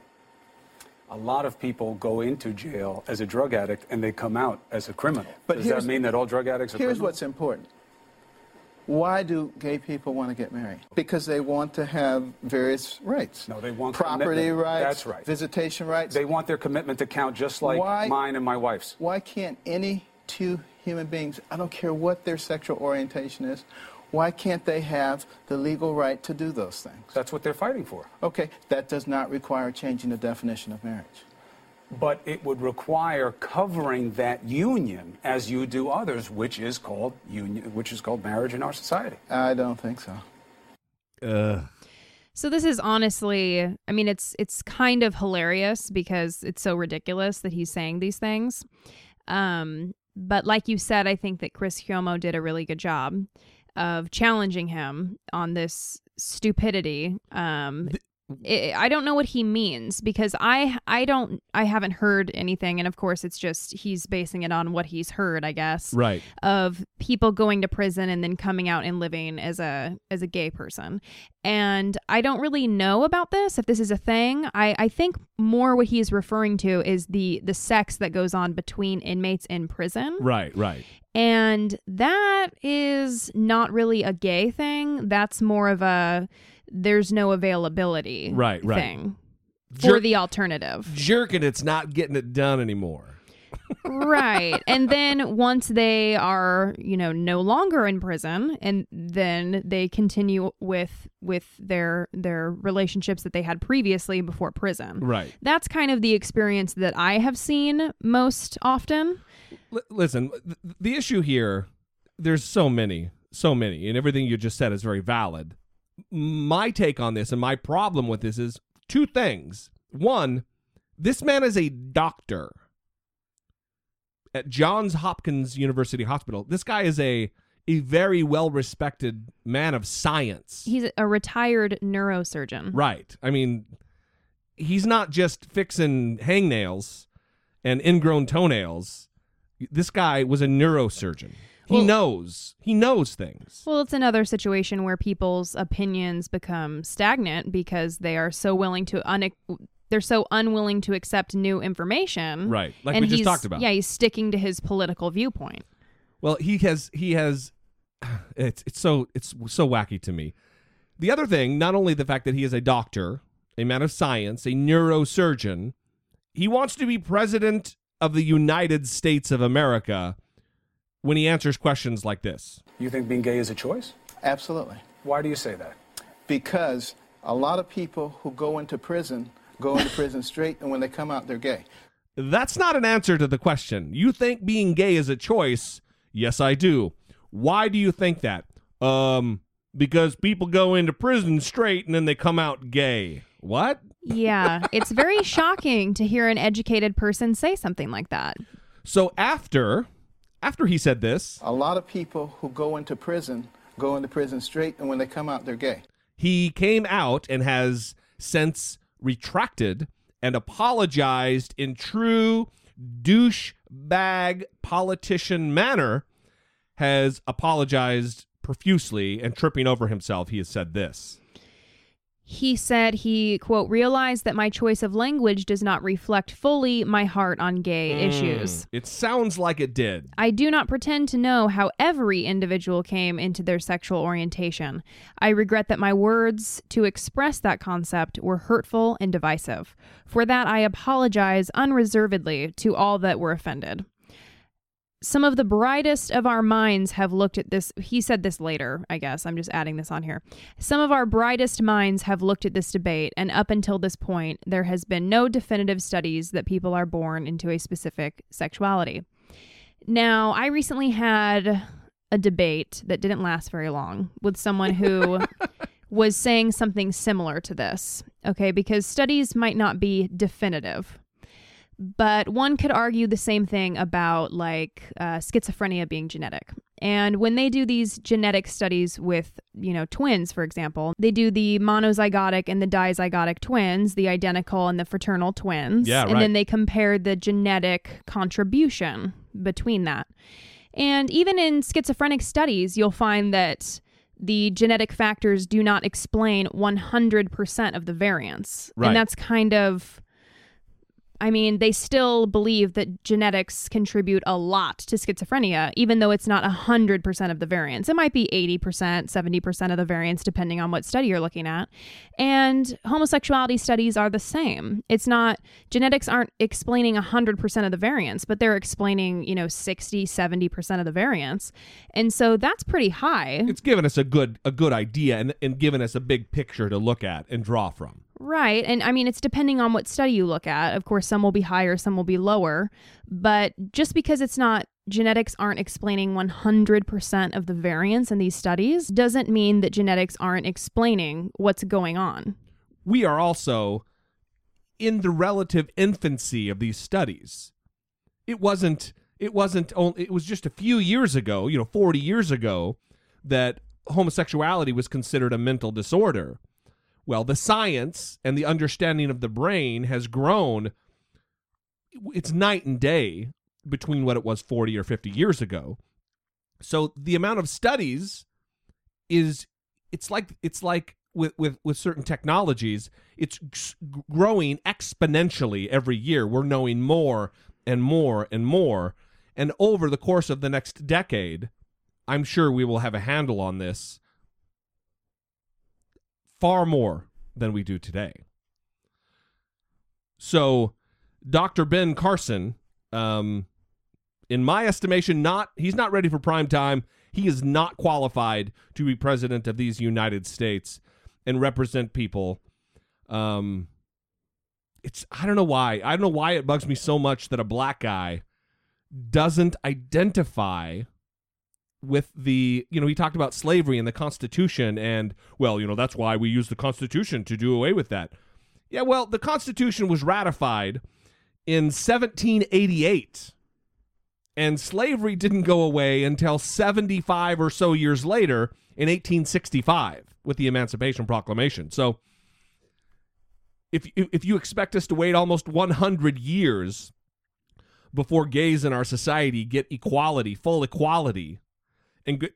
A lot of people go into jail as a drug addict and they come out as a criminal. But Does that mean that all drug addicts are Here's criminals? Here's what's important. Why do gay people want to get married? Because they want to have various rights. No, they want property commitment. rights. That's right. Visitation rights. They want their commitment to count just like Why- mine and my wife's. Why can't any two human beings, I don't care what their sexual orientation is, why can't they have the legal right to do those things? That's what they're fighting for. Okay, that does not require changing the definition of marriage. But it would require covering that union as you do others, which is called union, which is called marriage in our society. I don't think so. Uh, So this is honestly, I mean, it's it's kind of hilarious because it's so ridiculous that he's saying these things. Um, but like you said, I think that Chris Cuomo did a really good job of challenging him on this stupidity. Um, I I don't know what he means because I I don't I haven't heard anything, and of course it's just he's basing it on what he's heard, I guess right. of people going to prison and then coming out and living as a as a gay person. And I don't really know about this if this is a thing. I I think more what he's referring to is the the sex that goes on between inmates in prison. Right, right. And that is not really a gay thing. That's more of a there's no availability Right, right. thing for the alternative. Jerking it's not getting it done anymore. right. <laughs> And then once they are, you know, no longer in prison and then they continue with with their their relationships that they had previously before prison. Right. That's kind of the experience that I have seen most often. L- listen, th- the issue here, there's so many, so many, and everything you just said is very valid. My take on this and my problem with this is two things. One, this man is a doctor at Johns Hopkins University Hospital. This guy is a a very well respected man of science. He's a retired neurosurgeon. Right. I mean, he's not just fixing hangnails and ingrown toenails. This guy was a neurosurgeon. He Well- knows. He knows things. Well, it's another situation where people's opinions become stagnant because they are so willing to un- they're so unwilling to accept new information. Right, like and we just talked about. Yeah, he's sticking to his political viewpoint. Well, he has he has <sighs> it's it's so it's so wacky to me. The other thing, not only the fact that he is a doctor, a man of science, a neurosurgeon, he wants to be president of the United States of America when he answers questions like this. You think being gay is a choice? Absolutely. Why do you say that? Because a lot of people who go into prison go into prison straight, and when they come out, they're gay. That's not an answer to the question. You think being gay is a choice? Yes, I do. Why do you think that? Um, because people go into prison straight and then they come out gay. What? Yeah, <laughs> it's very shocking to hear an educated person say something like that. So after after he said this, A lot of people who go into prison go into prison straight, and when they come out, they're gay. he came out and has since retracted and apologized in true douchebag politician manner, has apologized profusely and tripping over himself. He has said this. He said he, quote, realized that my choice of language does not reflect fully my heart on gay issues. Mm, It sounds like it did. I do not pretend to know how every individual came into their sexual orientation. I regret that my words to express that concept were hurtful and divisive. For that, I apologize unreservedly to all that were offended. Some of the brightest of our minds have looked at this. He said this later, I guess. I'm just adding this on here. Some of our brightest minds have looked at this debate, and up until this point, there has been no definitive studies that people are born into a specific sexuality. Now, I recently had a debate that didn't last very long with someone who <laughs> was saying something similar to this. Okay, because studies might not be definitive. But one could argue the same thing about like uh, schizophrenia being genetic. And when they do these genetic studies with, you know, twins, for example, they do the monozygotic and the dizygotic twins, the identical and the fraternal twins. Yeah, And right. then they compare the genetic contribution between that. And even in schizophrenic studies, you'll find that the genetic factors do not explain 100% of the variance. Right. And that's kind of I mean, they still believe that genetics contribute a lot to schizophrenia, even though it's not 100% of the variants. It might be 80%, 70% of the variants, depending on what study you're looking at. And homosexuality studies are the same. It's not, genetics aren't explaining 100% of the variants, but they're explaining, you know, 60, 70% of the variants. And so that's pretty high. It's given us a good a good idea and, and given us a big picture to look at and draw from. Right. And I mean, it's depending on what study you look at. Of course, some will be higher, some will be lower. But just because it's not, genetics aren't explaining 100% of the variance in these studies doesn't mean that genetics aren't explaining what's going on. We are also in the relative infancy of these studies. It wasn't, it wasn't, only, it was just a few years ago, you know, 40 years ago, that homosexuality was considered a mental disorder well, the science and the understanding of the brain has grown. It's night and day between what it was 40 or 50 years ago. So the amount of studies is it's like it's like with with with certain technologies, it's growing exponentially every year. We're knowing more and more and more. And over the course of the next decade, I'm sure we will have a handle on this far more than we do today. So, Dr. Ben Carson, um, in my estimation, not he's not ready for prime time. He is not qualified to be president of these United States and represent people. Um, it's I don't know why. I don't know why it bugs me so much that a black guy doesn't identify with the you know he talked about slavery and the constitution and well you know that's why we use the constitution to do away with that. Yeah well the constitution was ratified in 1788 and slavery didn't go away until 75 or so years later in 1865 with the emancipation proclamation. So if if you expect us to wait almost 100 years before gays in our society get equality full equality and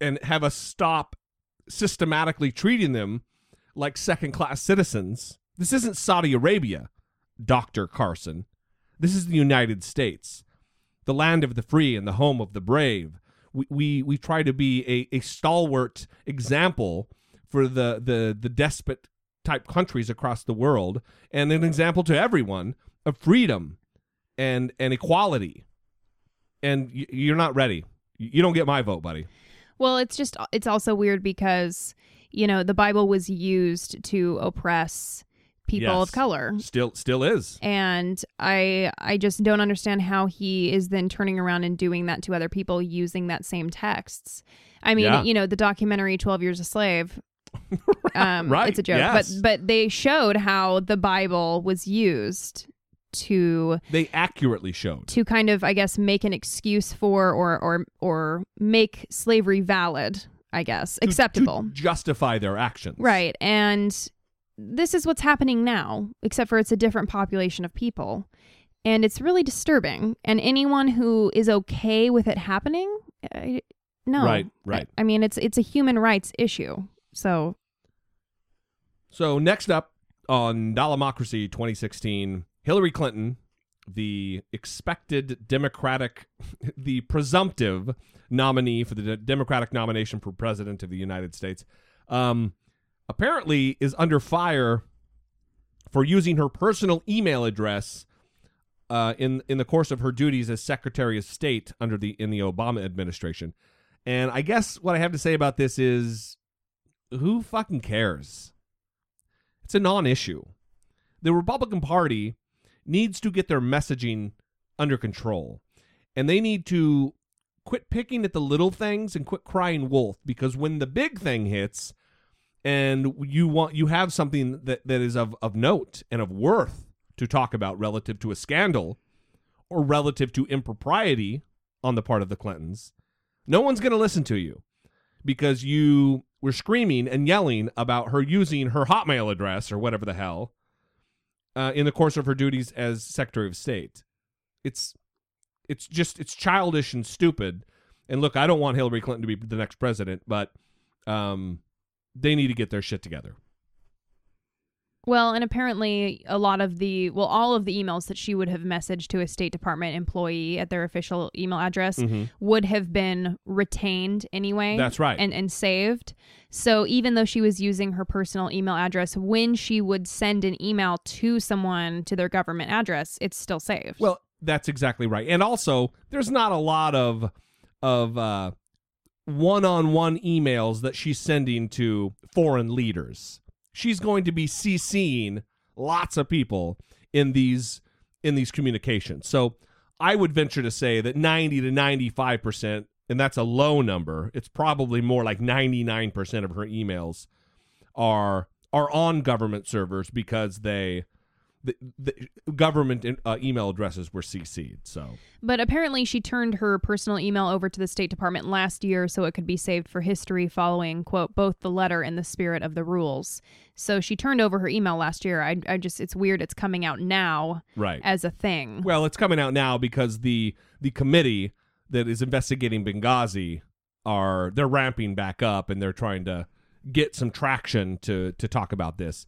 and have us stop systematically treating them like second class citizens. This isn't Saudi Arabia, Dr. Carson. This is the United States, the land of the free and the home of the brave. We, we, we try to be a, a stalwart example for the, the, the despot type countries across the world and an example to everyone of freedom and, and equality. And you're not ready. You don't get my vote, buddy. Well, it's just it's also weird because you know the Bible was used to oppress people yes. of color. Still still is. And I I just don't understand how he is then turning around and doing that to other people using that same texts. I mean, yeah. you know, the documentary 12 Years a Slave <laughs> um right. it's a joke, yes. but but they showed how the Bible was used to they accurately showed to kind of I guess make an excuse for or or or make slavery valid, I guess, to, acceptable. To justify their actions. Right. And this is what's happening now, except for it's a different population of people. And it's really disturbing. And anyone who is okay with it happening, I, no. Right, right. I, I mean, it's it's a human rights issue. So So next up on Dollemocracy 2016, Hillary Clinton, the expected Democratic, <laughs> the presumptive nominee for the Democratic nomination for president of the United States, um, apparently is under fire for using her personal email address uh, in in the course of her duties as Secretary of State under the in the Obama administration. And I guess what I have to say about this is, who fucking cares? It's a non-issue. The Republican Party needs to get their messaging under control. And they need to quit picking at the little things and quit crying wolf because when the big thing hits and you want you have something that, that is of, of note and of worth to talk about relative to a scandal or relative to impropriety on the part of the Clintons, no one's going to listen to you because you were screaming and yelling about her using her Hotmail address or whatever the hell uh, in the course of her duties as Secretary of State. It's it's just it's childish and stupid. And look, I don't want Hillary Clinton to be the next president, but um, they need to get their shit together. Well, and apparently a lot of the well, all of the emails that she would have messaged to a State Department employee at their official email address Mhm. would have been retained anyway. That's right. And and saved. So even though she was using her personal email address, when she would send an email to someone to their government address, it's still saved. Well, that's exactly right. And also, there's not a lot of of uh, one-on-one emails that she's sending to foreign leaders. She's going to be CCing lots of people in these in these communications. So, I would venture to say that 90 to 95%, and that's a low number. It's probably more like 99% of her emails are are on government servers because they the, the government uh, email addresses were CC'd. So But apparently, she turned her personal email over to the State Department last year so it could be saved for history following, quote, both the letter and the spirit of the rules. So she turned over her email last year. I, I just, it's weird it's coming out now Right. as a thing. Well, it's coming out now because the the committee that is investigating Benghazi are they're ramping back up and they're trying to get some traction to to talk about this.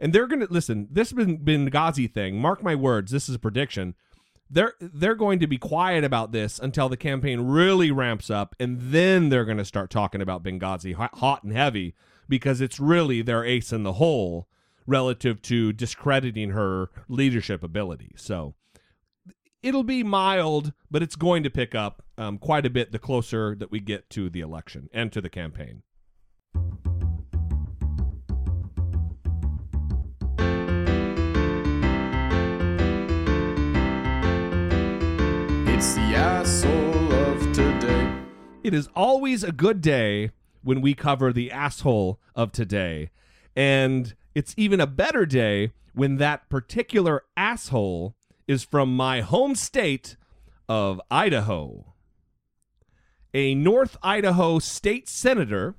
And they're going to listen, this Ben- Benghazi thing, mark my words, this is a prediction. They're they're going to be quiet about this until the campaign really ramps up and then they're going to start talking about Benghazi hot, hot and heavy because it's really their ace in the hole relative to discrediting her leadership ability. So, it'll be mild, but it's going to pick up um, quite a bit the closer that we get to the election and to the campaign. It's the asshole of today. It is always a good day when we cover the asshole of today. And it's even a better day when that particular asshole is from my home state of Idaho. A North Idaho state senator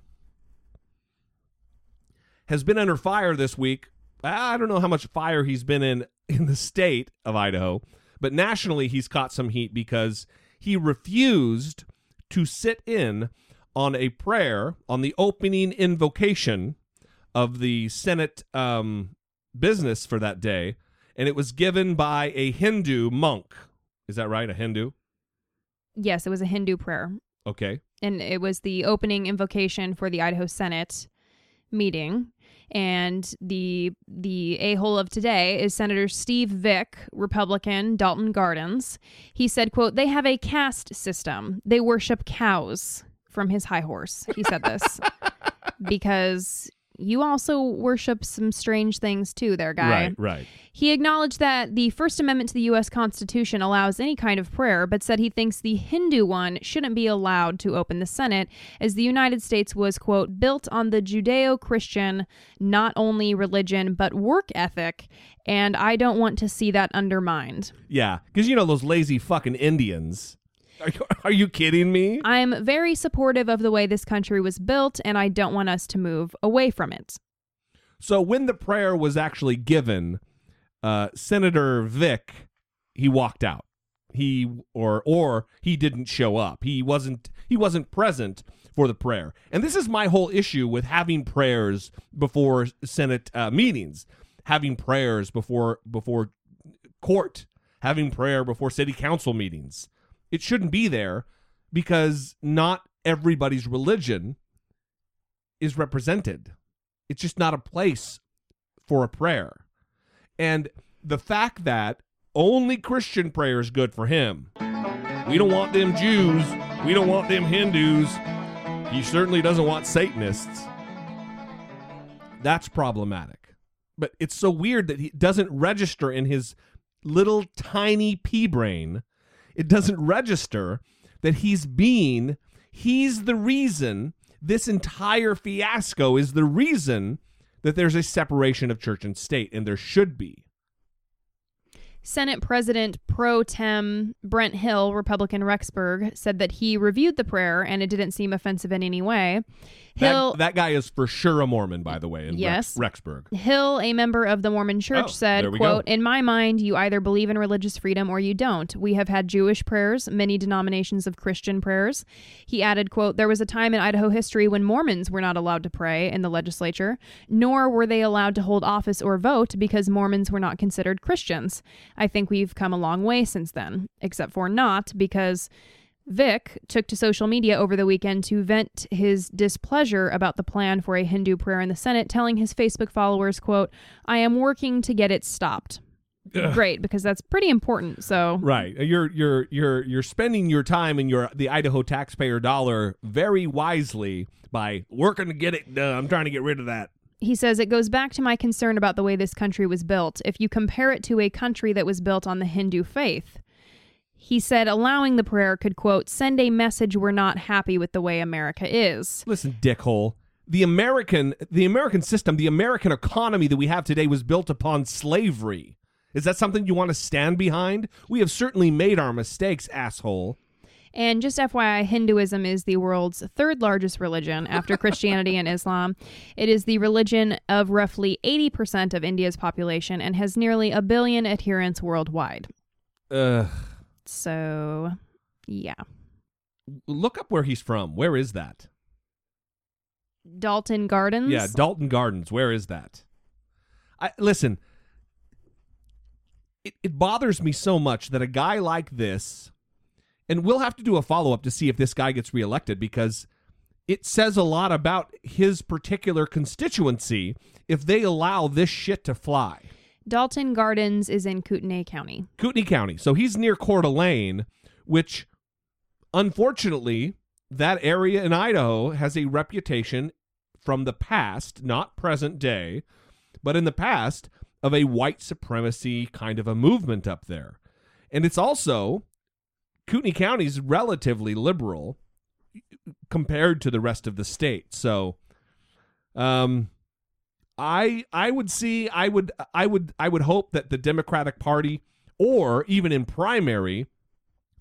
has been under fire this week. I don't know how much fire he's been in in the state of Idaho, but nationally he's caught some heat because he refused to sit in on a prayer on the opening invocation of the Senate um, business for that day, and it was given by a Hindu monk. Is that right? A Hindu? Yes, it was a Hindu prayer. Okay. and it was the opening invocation for the Idaho Senate meeting. And the the a hole of today is Senator Steve Vick, Republican, Dalton Gardens. He said, "quote They have a caste system. They worship cows." From his high horse, he said this <laughs> because you also worship some strange things too, there, guy. Right, right. He acknowledged that the First Amendment to the U.S. Constitution allows any kind of prayer, but said he thinks the Hindu one shouldn't be allowed to open the Senate, as the United States was, quote, built on the Judeo Christian, not only religion, but work ethic, and I don't want to see that undermined. Yeah, because you know those lazy fucking Indians. Are you, are you kidding me? I'm very supportive of the way this country was built, and I don't want us to move away from it. So when the prayer was actually given, uh, Senator Vick he walked out. He or or he didn't show up. He wasn't he wasn't present for the prayer. And this is my whole issue with having prayers before Senate uh, meetings, having prayers before before court, having prayer before city council meetings. It shouldn't be there because not everybody's religion is represented. It's just not a place for a prayer. And the fact that only Christian prayer is good for him. We don't want them Jews. We don't want them Hindus. He certainly doesn't want Satanists. That's problematic. But it's so weird that he doesn't register in his little tiny pea brain. It doesn't register that he's being, he's the reason this entire fiasco is the reason that there's a separation of church and state, and there should be. Senate President pro tem Brent Hill, Republican Rexburg, said that he reviewed the prayer and it didn't seem offensive in any way. Hill- that, that guy is for sure a Mormon, by the way, in Yes. Rex, Rexburg. Hill, a member of the Mormon Church, Oh, said, quote, go. In my mind, you either believe in religious freedom or you don't. We have had Jewish prayers, many denominations of Christian prayers. He added, quote, There was a time in Idaho history when Mormons were not allowed to pray in the legislature, nor were they allowed to hold office or vote because Mormons were not considered Christians. I think we've come a long way since then, except for not because Vick took to social media over the weekend to vent his displeasure about the plan for a Hindu prayer in the Senate, telling his Facebook followers, quote, I am working to get it stopped. Ugh. Great, because that's pretty important. So Right. Uh, you're you're you're you're spending your time and your the Idaho taxpayer dollar very wisely by working to get it done. I'm trying to get rid of that. he says it goes back to my concern about the way this country was built. If you compare it to a country that was built on the Hindu faith, he said allowing the prayer could, quote, send a message we're not happy with the way America is. Listen, dickhole. The American the American system, the American economy that we have today was built upon slavery. Is that something you want to stand behind? We have certainly made our mistakes, asshole. And just FYI, Hinduism is the world's third largest religion after <laughs> Christianity and Islam. It is the religion of roughly 80% of India's population and has nearly a billion adherents worldwide. Ugh. So, yeah. Look up where he's from. Where is that? Dalton Gardens. Yeah, Dalton Gardens. Where is that? I listen. It, it bothers me so much that a guy like this, and we'll have to do a follow up to see if this guy gets reelected because it says a lot about his particular constituency if they allow this shit to fly. Dalton Gardens is in Kootenai County. Kootenai County. So he's near Coeur d'Alene, which unfortunately, that area in Idaho has a reputation from the past, not present day, but in the past, of a white supremacy kind of a movement up there. And it's also, Kootenai County is relatively liberal compared to the rest of the state. So, um, I I would see I would I would I would hope that the Democratic Party or even in primary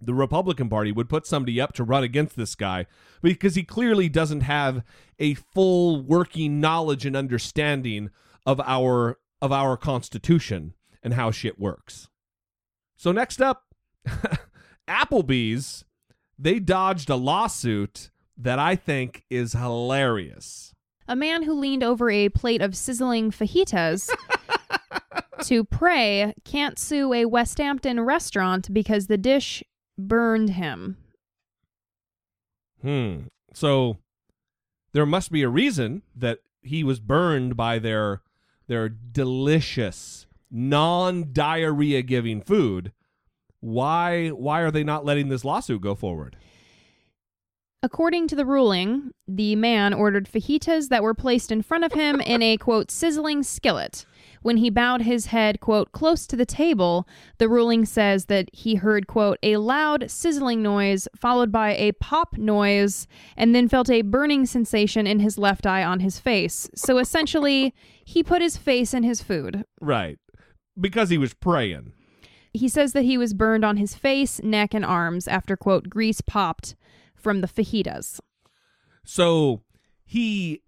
the Republican Party would put somebody up to run against this guy because he clearly doesn't have a full working knowledge and understanding of our of our constitution and how shit works. So next up <laughs> Applebee's they dodged a lawsuit that I think is hilarious. A man who leaned over a plate of sizzling fajitas <laughs> to pray can't sue a West Hampton restaurant because the dish burned him. Hmm. So there must be a reason that he was burned by their their delicious non-diarrhea giving food. Why why are they not letting this lawsuit go forward? According to the ruling, the man ordered fajitas that were placed in front of him in a quote sizzling skillet. When he bowed his head quote close to the table, the ruling says that he heard quote a loud sizzling noise followed by a pop noise and then felt a burning sensation in his left eye on his face. So essentially, he put his face in his food. Right. Because he was praying. He says that he was burned on his face, neck, and arms after quote grease popped from the fajitas. So he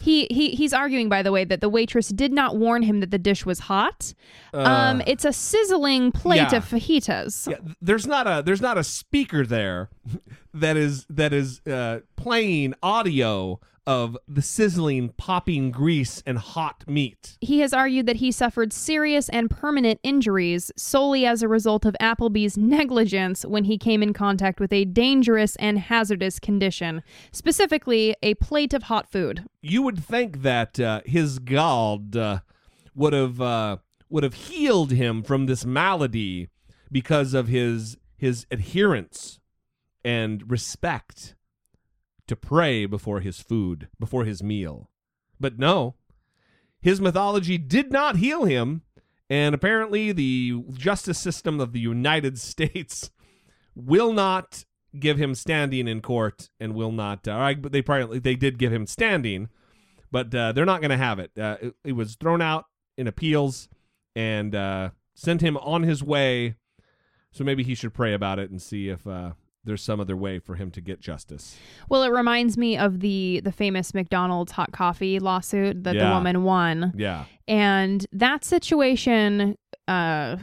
He, he he's arguing, by the way, that the waitress did not warn him that the dish was hot. um, Uh, it's a sizzling plate yeah. of fajitas. Yeah, there's not a there's not a speaker there <laughs> that is that is uh, playing audio of the sizzling, popping grease and hot meat. He has argued that he suffered serious and permanent injuries solely as a result of Applebee's negligence when he came in contact with a dangerous and hazardous condition, specifically a plate of hot food. You would think that uh, his God uh, would have uh, would have healed him from this malady because of his his adherence and respect to pray before his food, before his meal. But no, his mythology did not heal him, and apparently the justice system of the United <laughs> States will not give him standing in court and will not. Uh, but they probably they did give him standing, but uh, they're not going to have it. Uh, it. It was thrown out in appeals and uh, sent him on his way. So maybe he should pray about it and see if uh, there's some other way for him to get justice. Well, it reminds me of the the famous McDonald's hot coffee lawsuit that the woman won. Yeah. And that situation uh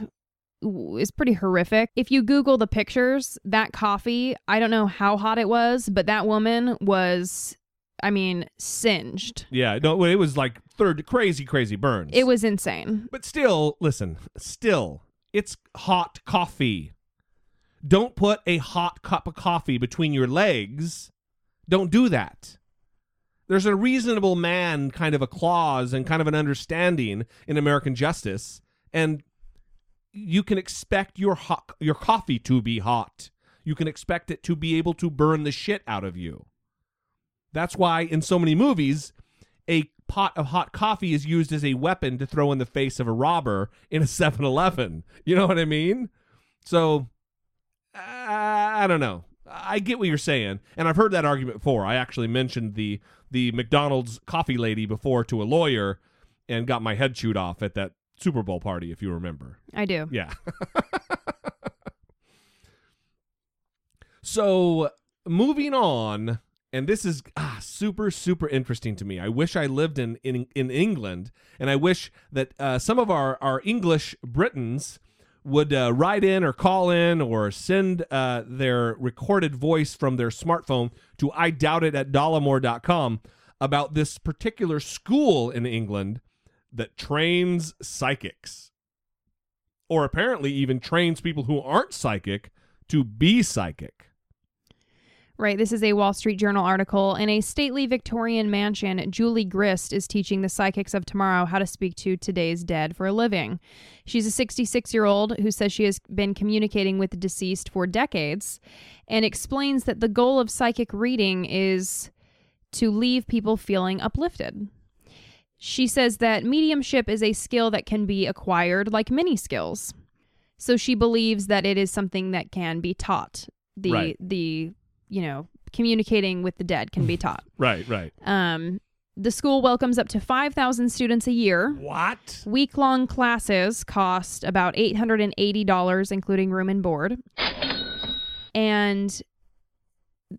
is pretty horrific. If you Google the pictures, that coffee, I don't know how hot it was, but that woman was, I mean, singed. Yeah, no, it was like third crazy, crazy burns. It was insane. But still, listen, still, it's hot coffee. Don't put a hot cup of coffee between your legs. Don't do that. There's a reasonable man kind of a clause and kind of an understanding in American justice, and you can expect your hot, your coffee to be hot. You can expect it to be able to burn the shit out of you. That's why in so many movies, a pot of hot coffee is used as a weapon to throw in the face of a robber in a <laughs> 7 Eleven. You know what I mean? So, I don't know. I get what you're saying, and I've heard that argument before. I actually mentioned the the McDonald's coffee lady before to a lawyer, and got my head chewed off at that Super Bowl party, if you remember. I do. Yeah. <laughs> so moving on, and this is ah, super super interesting to me. I wish I lived in in, in England, and I wish that uh, some of our our English Britons would uh, write in or call in or send uh, their recorded voice from their smartphone to I doubt it at dollemore.com about this particular school in England that trains psychics or apparently even trains people who aren't psychic to be psychic. Right. This is a Wall Street Journal article. In a stately Victorian mansion, Julie Grist is teaching the psychics of tomorrow how to speak to today's dead for a living. She's a 66 year old who says she has been communicating with the deceased for decades and explains that the goal of psychic reading is to leave people feeling uplifted. She says that mediumship is a skill that can be acquired like many skills. So she believes that it is something that can be taught. The Right. the you know, communicating with the dead can be <laughs> taught. Right, right. Um the school welcomes up to 5,000 students a year. What? Week long classes cost about $880, including room and board. And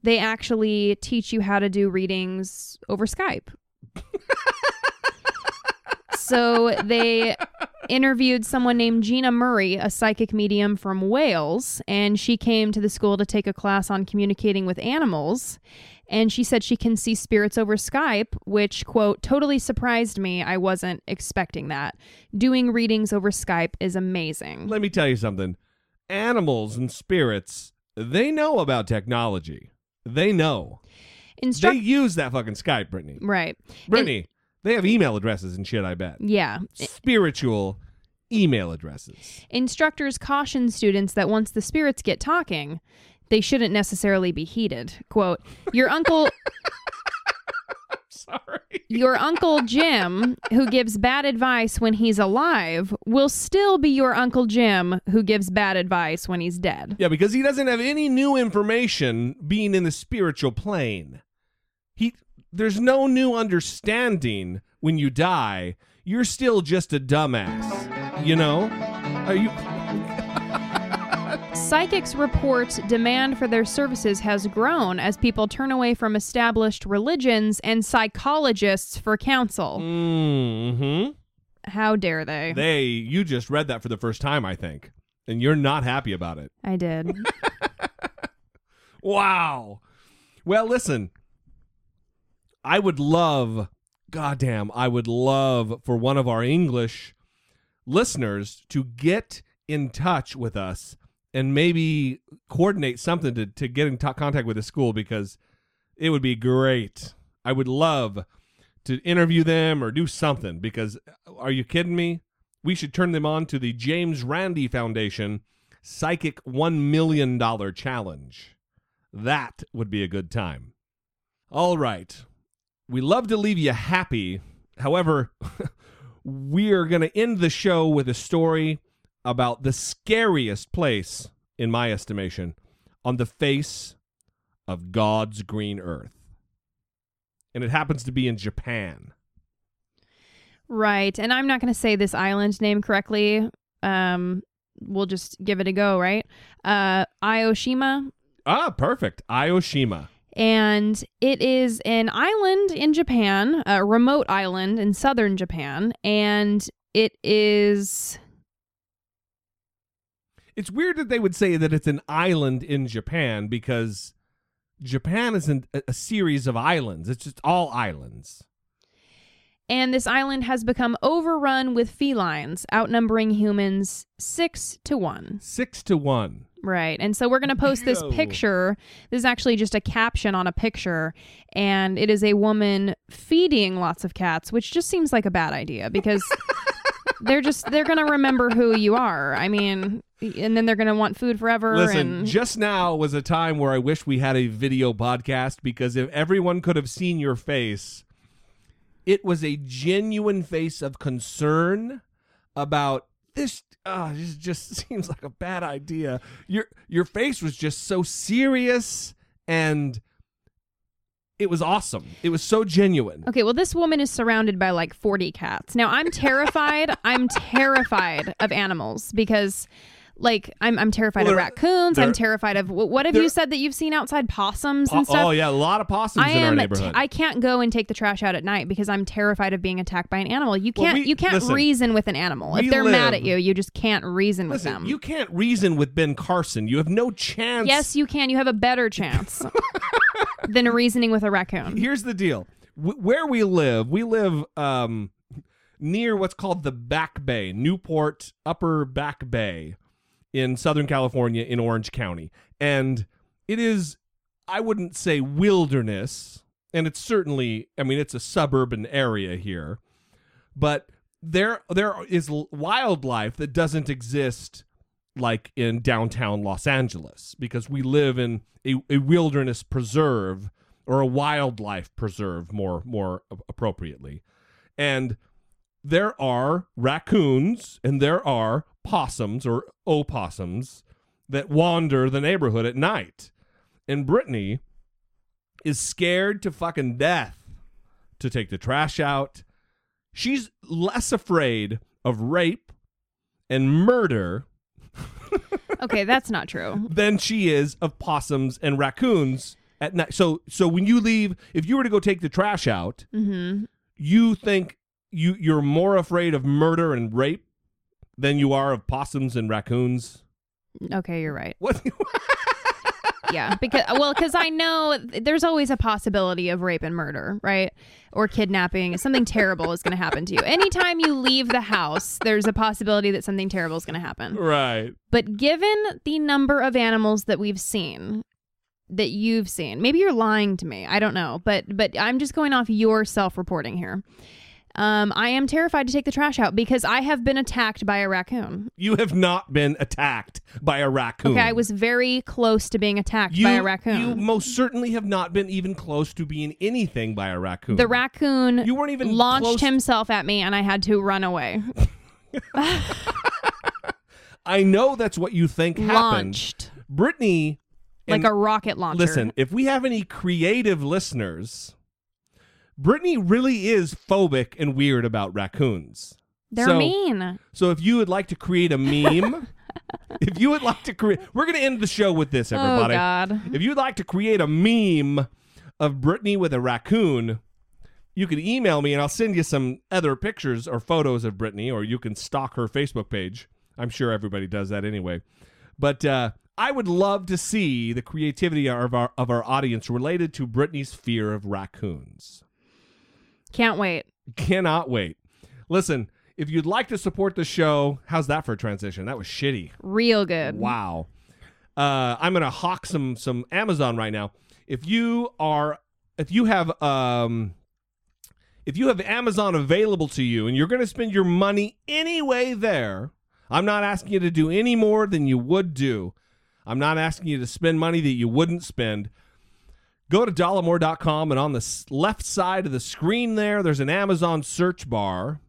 they actually teach you how to do readings over Skype. <laughs> so they interviewed someone named Gina Murray, a psychic medium from Wales, and she came to the school to take a class on communicating with animals. And she said she can see spirits over Skype, which, quote, totally surprised me. I wasn't expecting that. Doing readings over Skype is amazing. Let me tell you something. Animals and spirits, they know about technology. They know. Instruct- they use that fucking Skype, Brittany. Right. Brittany, they have email addresses and shit, I bet. Yeah. Spiritual email addresses. Instructors caution students that once the spirits get talking, they shouldn't necessarily be heated. Quote, Your uncle. <laughs> Sorry. Your Uncle Jim, who gives bad advice when he's alive, will still be your Uncle Jim who gives bad advice when he's dead. Yeah, because he doesn't have any new information being in the spiritual plane. He there's no new understanding when you die. You're still just a dumbass. You know? Are you <laughs> Psychics report demand for their services has grown as people turn away from established religions and psychologists for counsel. Mm-hmm. How dare they? They you just read that for the first time, I think. And you're not happy about it. I did. <laughs> Wow. Well, listen. I would love, goddamn, I would love for one of our English listeners to get in touch with us and maybe coordinate something to, to get in to- contact with the school because it would be great. I would love to interview them or do something because uh, are you kidding me? We should turn them on to the James Randi Foundation Psychic $1 million Challenge. That would be a good time. All right. We love to leave you happy. However, <laughs> we are going to end the show with a story about the scariest place, in my estimation, on the face of God's green earth. And it happens to be in Japan. Right. And I'm not going to say this island name correctly. Um, we'll just give it a go, right? Uh, Aoshima. Ah, perfect. Aoshima. And it is an island in Japan, a remote island in southern Japan, and it is It's weird that they would say that it's an island in Japan because Japan isn't a, series of islands. It's just all islands. and this island has become overrun with felines, outnumbering humans 6 to 1. 6 to 1. Right. And so we're going to post this picture. This is actually just a caption on a picture. And it is a woman feeding lots of cats, which just seems like a bad idea because <laughs> they're just, they're going to remember who you are. I mean, and then they're going to want food forever. Listen, and just now was a time where I wish we had a video podcast because if everyone could have seen your face, it was a genuine face of concern about this. Uh, this just <laughs> seems like a bad idea. Your your face was just so serious and it was awesome. It was so genuine. Okay, well, this woman is surrounded by like 40 cats. Now, I'm terrified. <laughs> I'm terrified of animals because, like, I'm, I'm terrified Well, of raccoons. I'm terrified of what have you said that you've seen outside possums Po- and stuff? oh yeah, a lot of possums I in our neighborhood. I can't go and take the trash out at night because I'm terrified of being attacked by an animal. You can't. we- you can't listen, reason with an animal. If they're mad at you, you just can't reason with them. you can't reason with Ben Carson. You have no chance. yes, you can. You have a better chance <laughs> than reasoning with a raccoon. Here's the deal. W- where we live, we live um, near what's called the Back Bay, Newport Upper Back Bay in Southern California in Orange County. And it is, I wouldn't say wilderness, and it's certainly, I mean, it's a suburban area here, but there there is wildlife that doesn't exist like in downtown Los Angeles because we live in a, a wilderness preserve or a wildlife preserve more more appropriately. And there are raccoons and there are possums or opossums that wander the neighborhood at night. And Brittany is scared to fucking death to take the trash out. She's less afraid of rape and murder <laughs> Okay, that's not true. than she is of possums and raccoons at night. So so when you leave, if you were to go take the trash out, hmm you think you you're more afraid of murder and rape than you are of possums and raccoons. Okay, you're right. What? <laughs> yeah, because well, because I know there's always a possibility of rape and murder, right? Or kidnapping. Something terrible is going to happen to you. Anytime you leave the house, there's a possibility that something terrible is going to happen. right. But given the number of animals that we've seen, that you've seen, maybe you're lying to me. I don't know, but but I'm just going off your self-reporting here. Um, I am terrified to take the trash out because I have been attacked by a raccoon. You have not been attacked by a raccoon. Okay, I was very close to being attacked you, by a raccoon. You most certainly have not been even close to being anything by a raccoon. The raccoon You weren't even launched close- himself at me and I had to run away. <laughs> I know that's what you think happened. Launched. Brittany like a rocket launcher. Listen, if we have any creative listeners, Brittany really is phobic and weird about raccoons. They're So- mean. So if you would like to create a meme, <laughs> if you would like to create, we're going to end the show with this, everybody. Oh God. If you'd like to create a meme of Brittany with a raccoon, you can email me and I'll send you some other pictures or photos of Brittany, or you can stalk her Facebook page. I'm sure everybody does that anyway. But uh, I would love to see the creativity of our of our audience related to Brittany's fear of raccoons. Can't wait. Cannot wait. Listen, if you'd like to support the show, how's that for a transition? That was shitty. Real good. Wow. Uh, I'm gonna hawk some some Amazon right now. If you are, if you have, um, if you have Amazon available to you, and you're gonna spend your money anyway there, I'm not asking you to do any more than you would do. I'm not asking you to spend money that you wouldn't spend. Go to dollemore.com and on the left side of the screen there, there's an Amazon search bar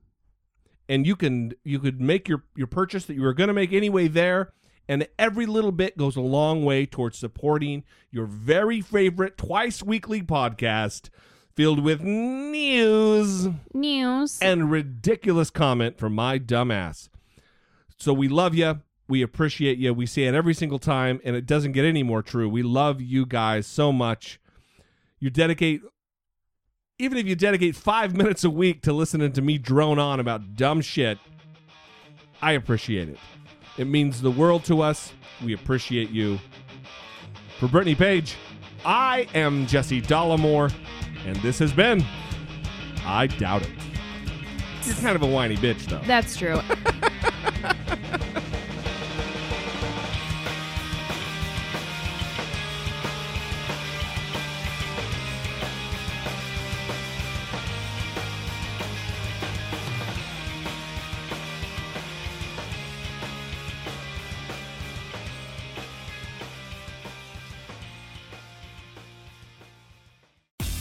and you can you could make your your purchase that you were going to make anyway there and every little bit goes a long way towards supporting your very favorite twice weekly podcast filled with news News. and ridiculous comment from my dumbass so we love you We appreciate you. We say it every single time, and it doesn't get any more true. We love you guys so much. You dedicate, even if you dedicate five minutes a week to listening to me drone on about dumb shit, I appreciate it. It means the world to us. We appreciate you. For Brittany Page, I am Jesse Dollemore, and this has been I Doubt It. You're kind of a whiny bitch, though. That's true. <laughs>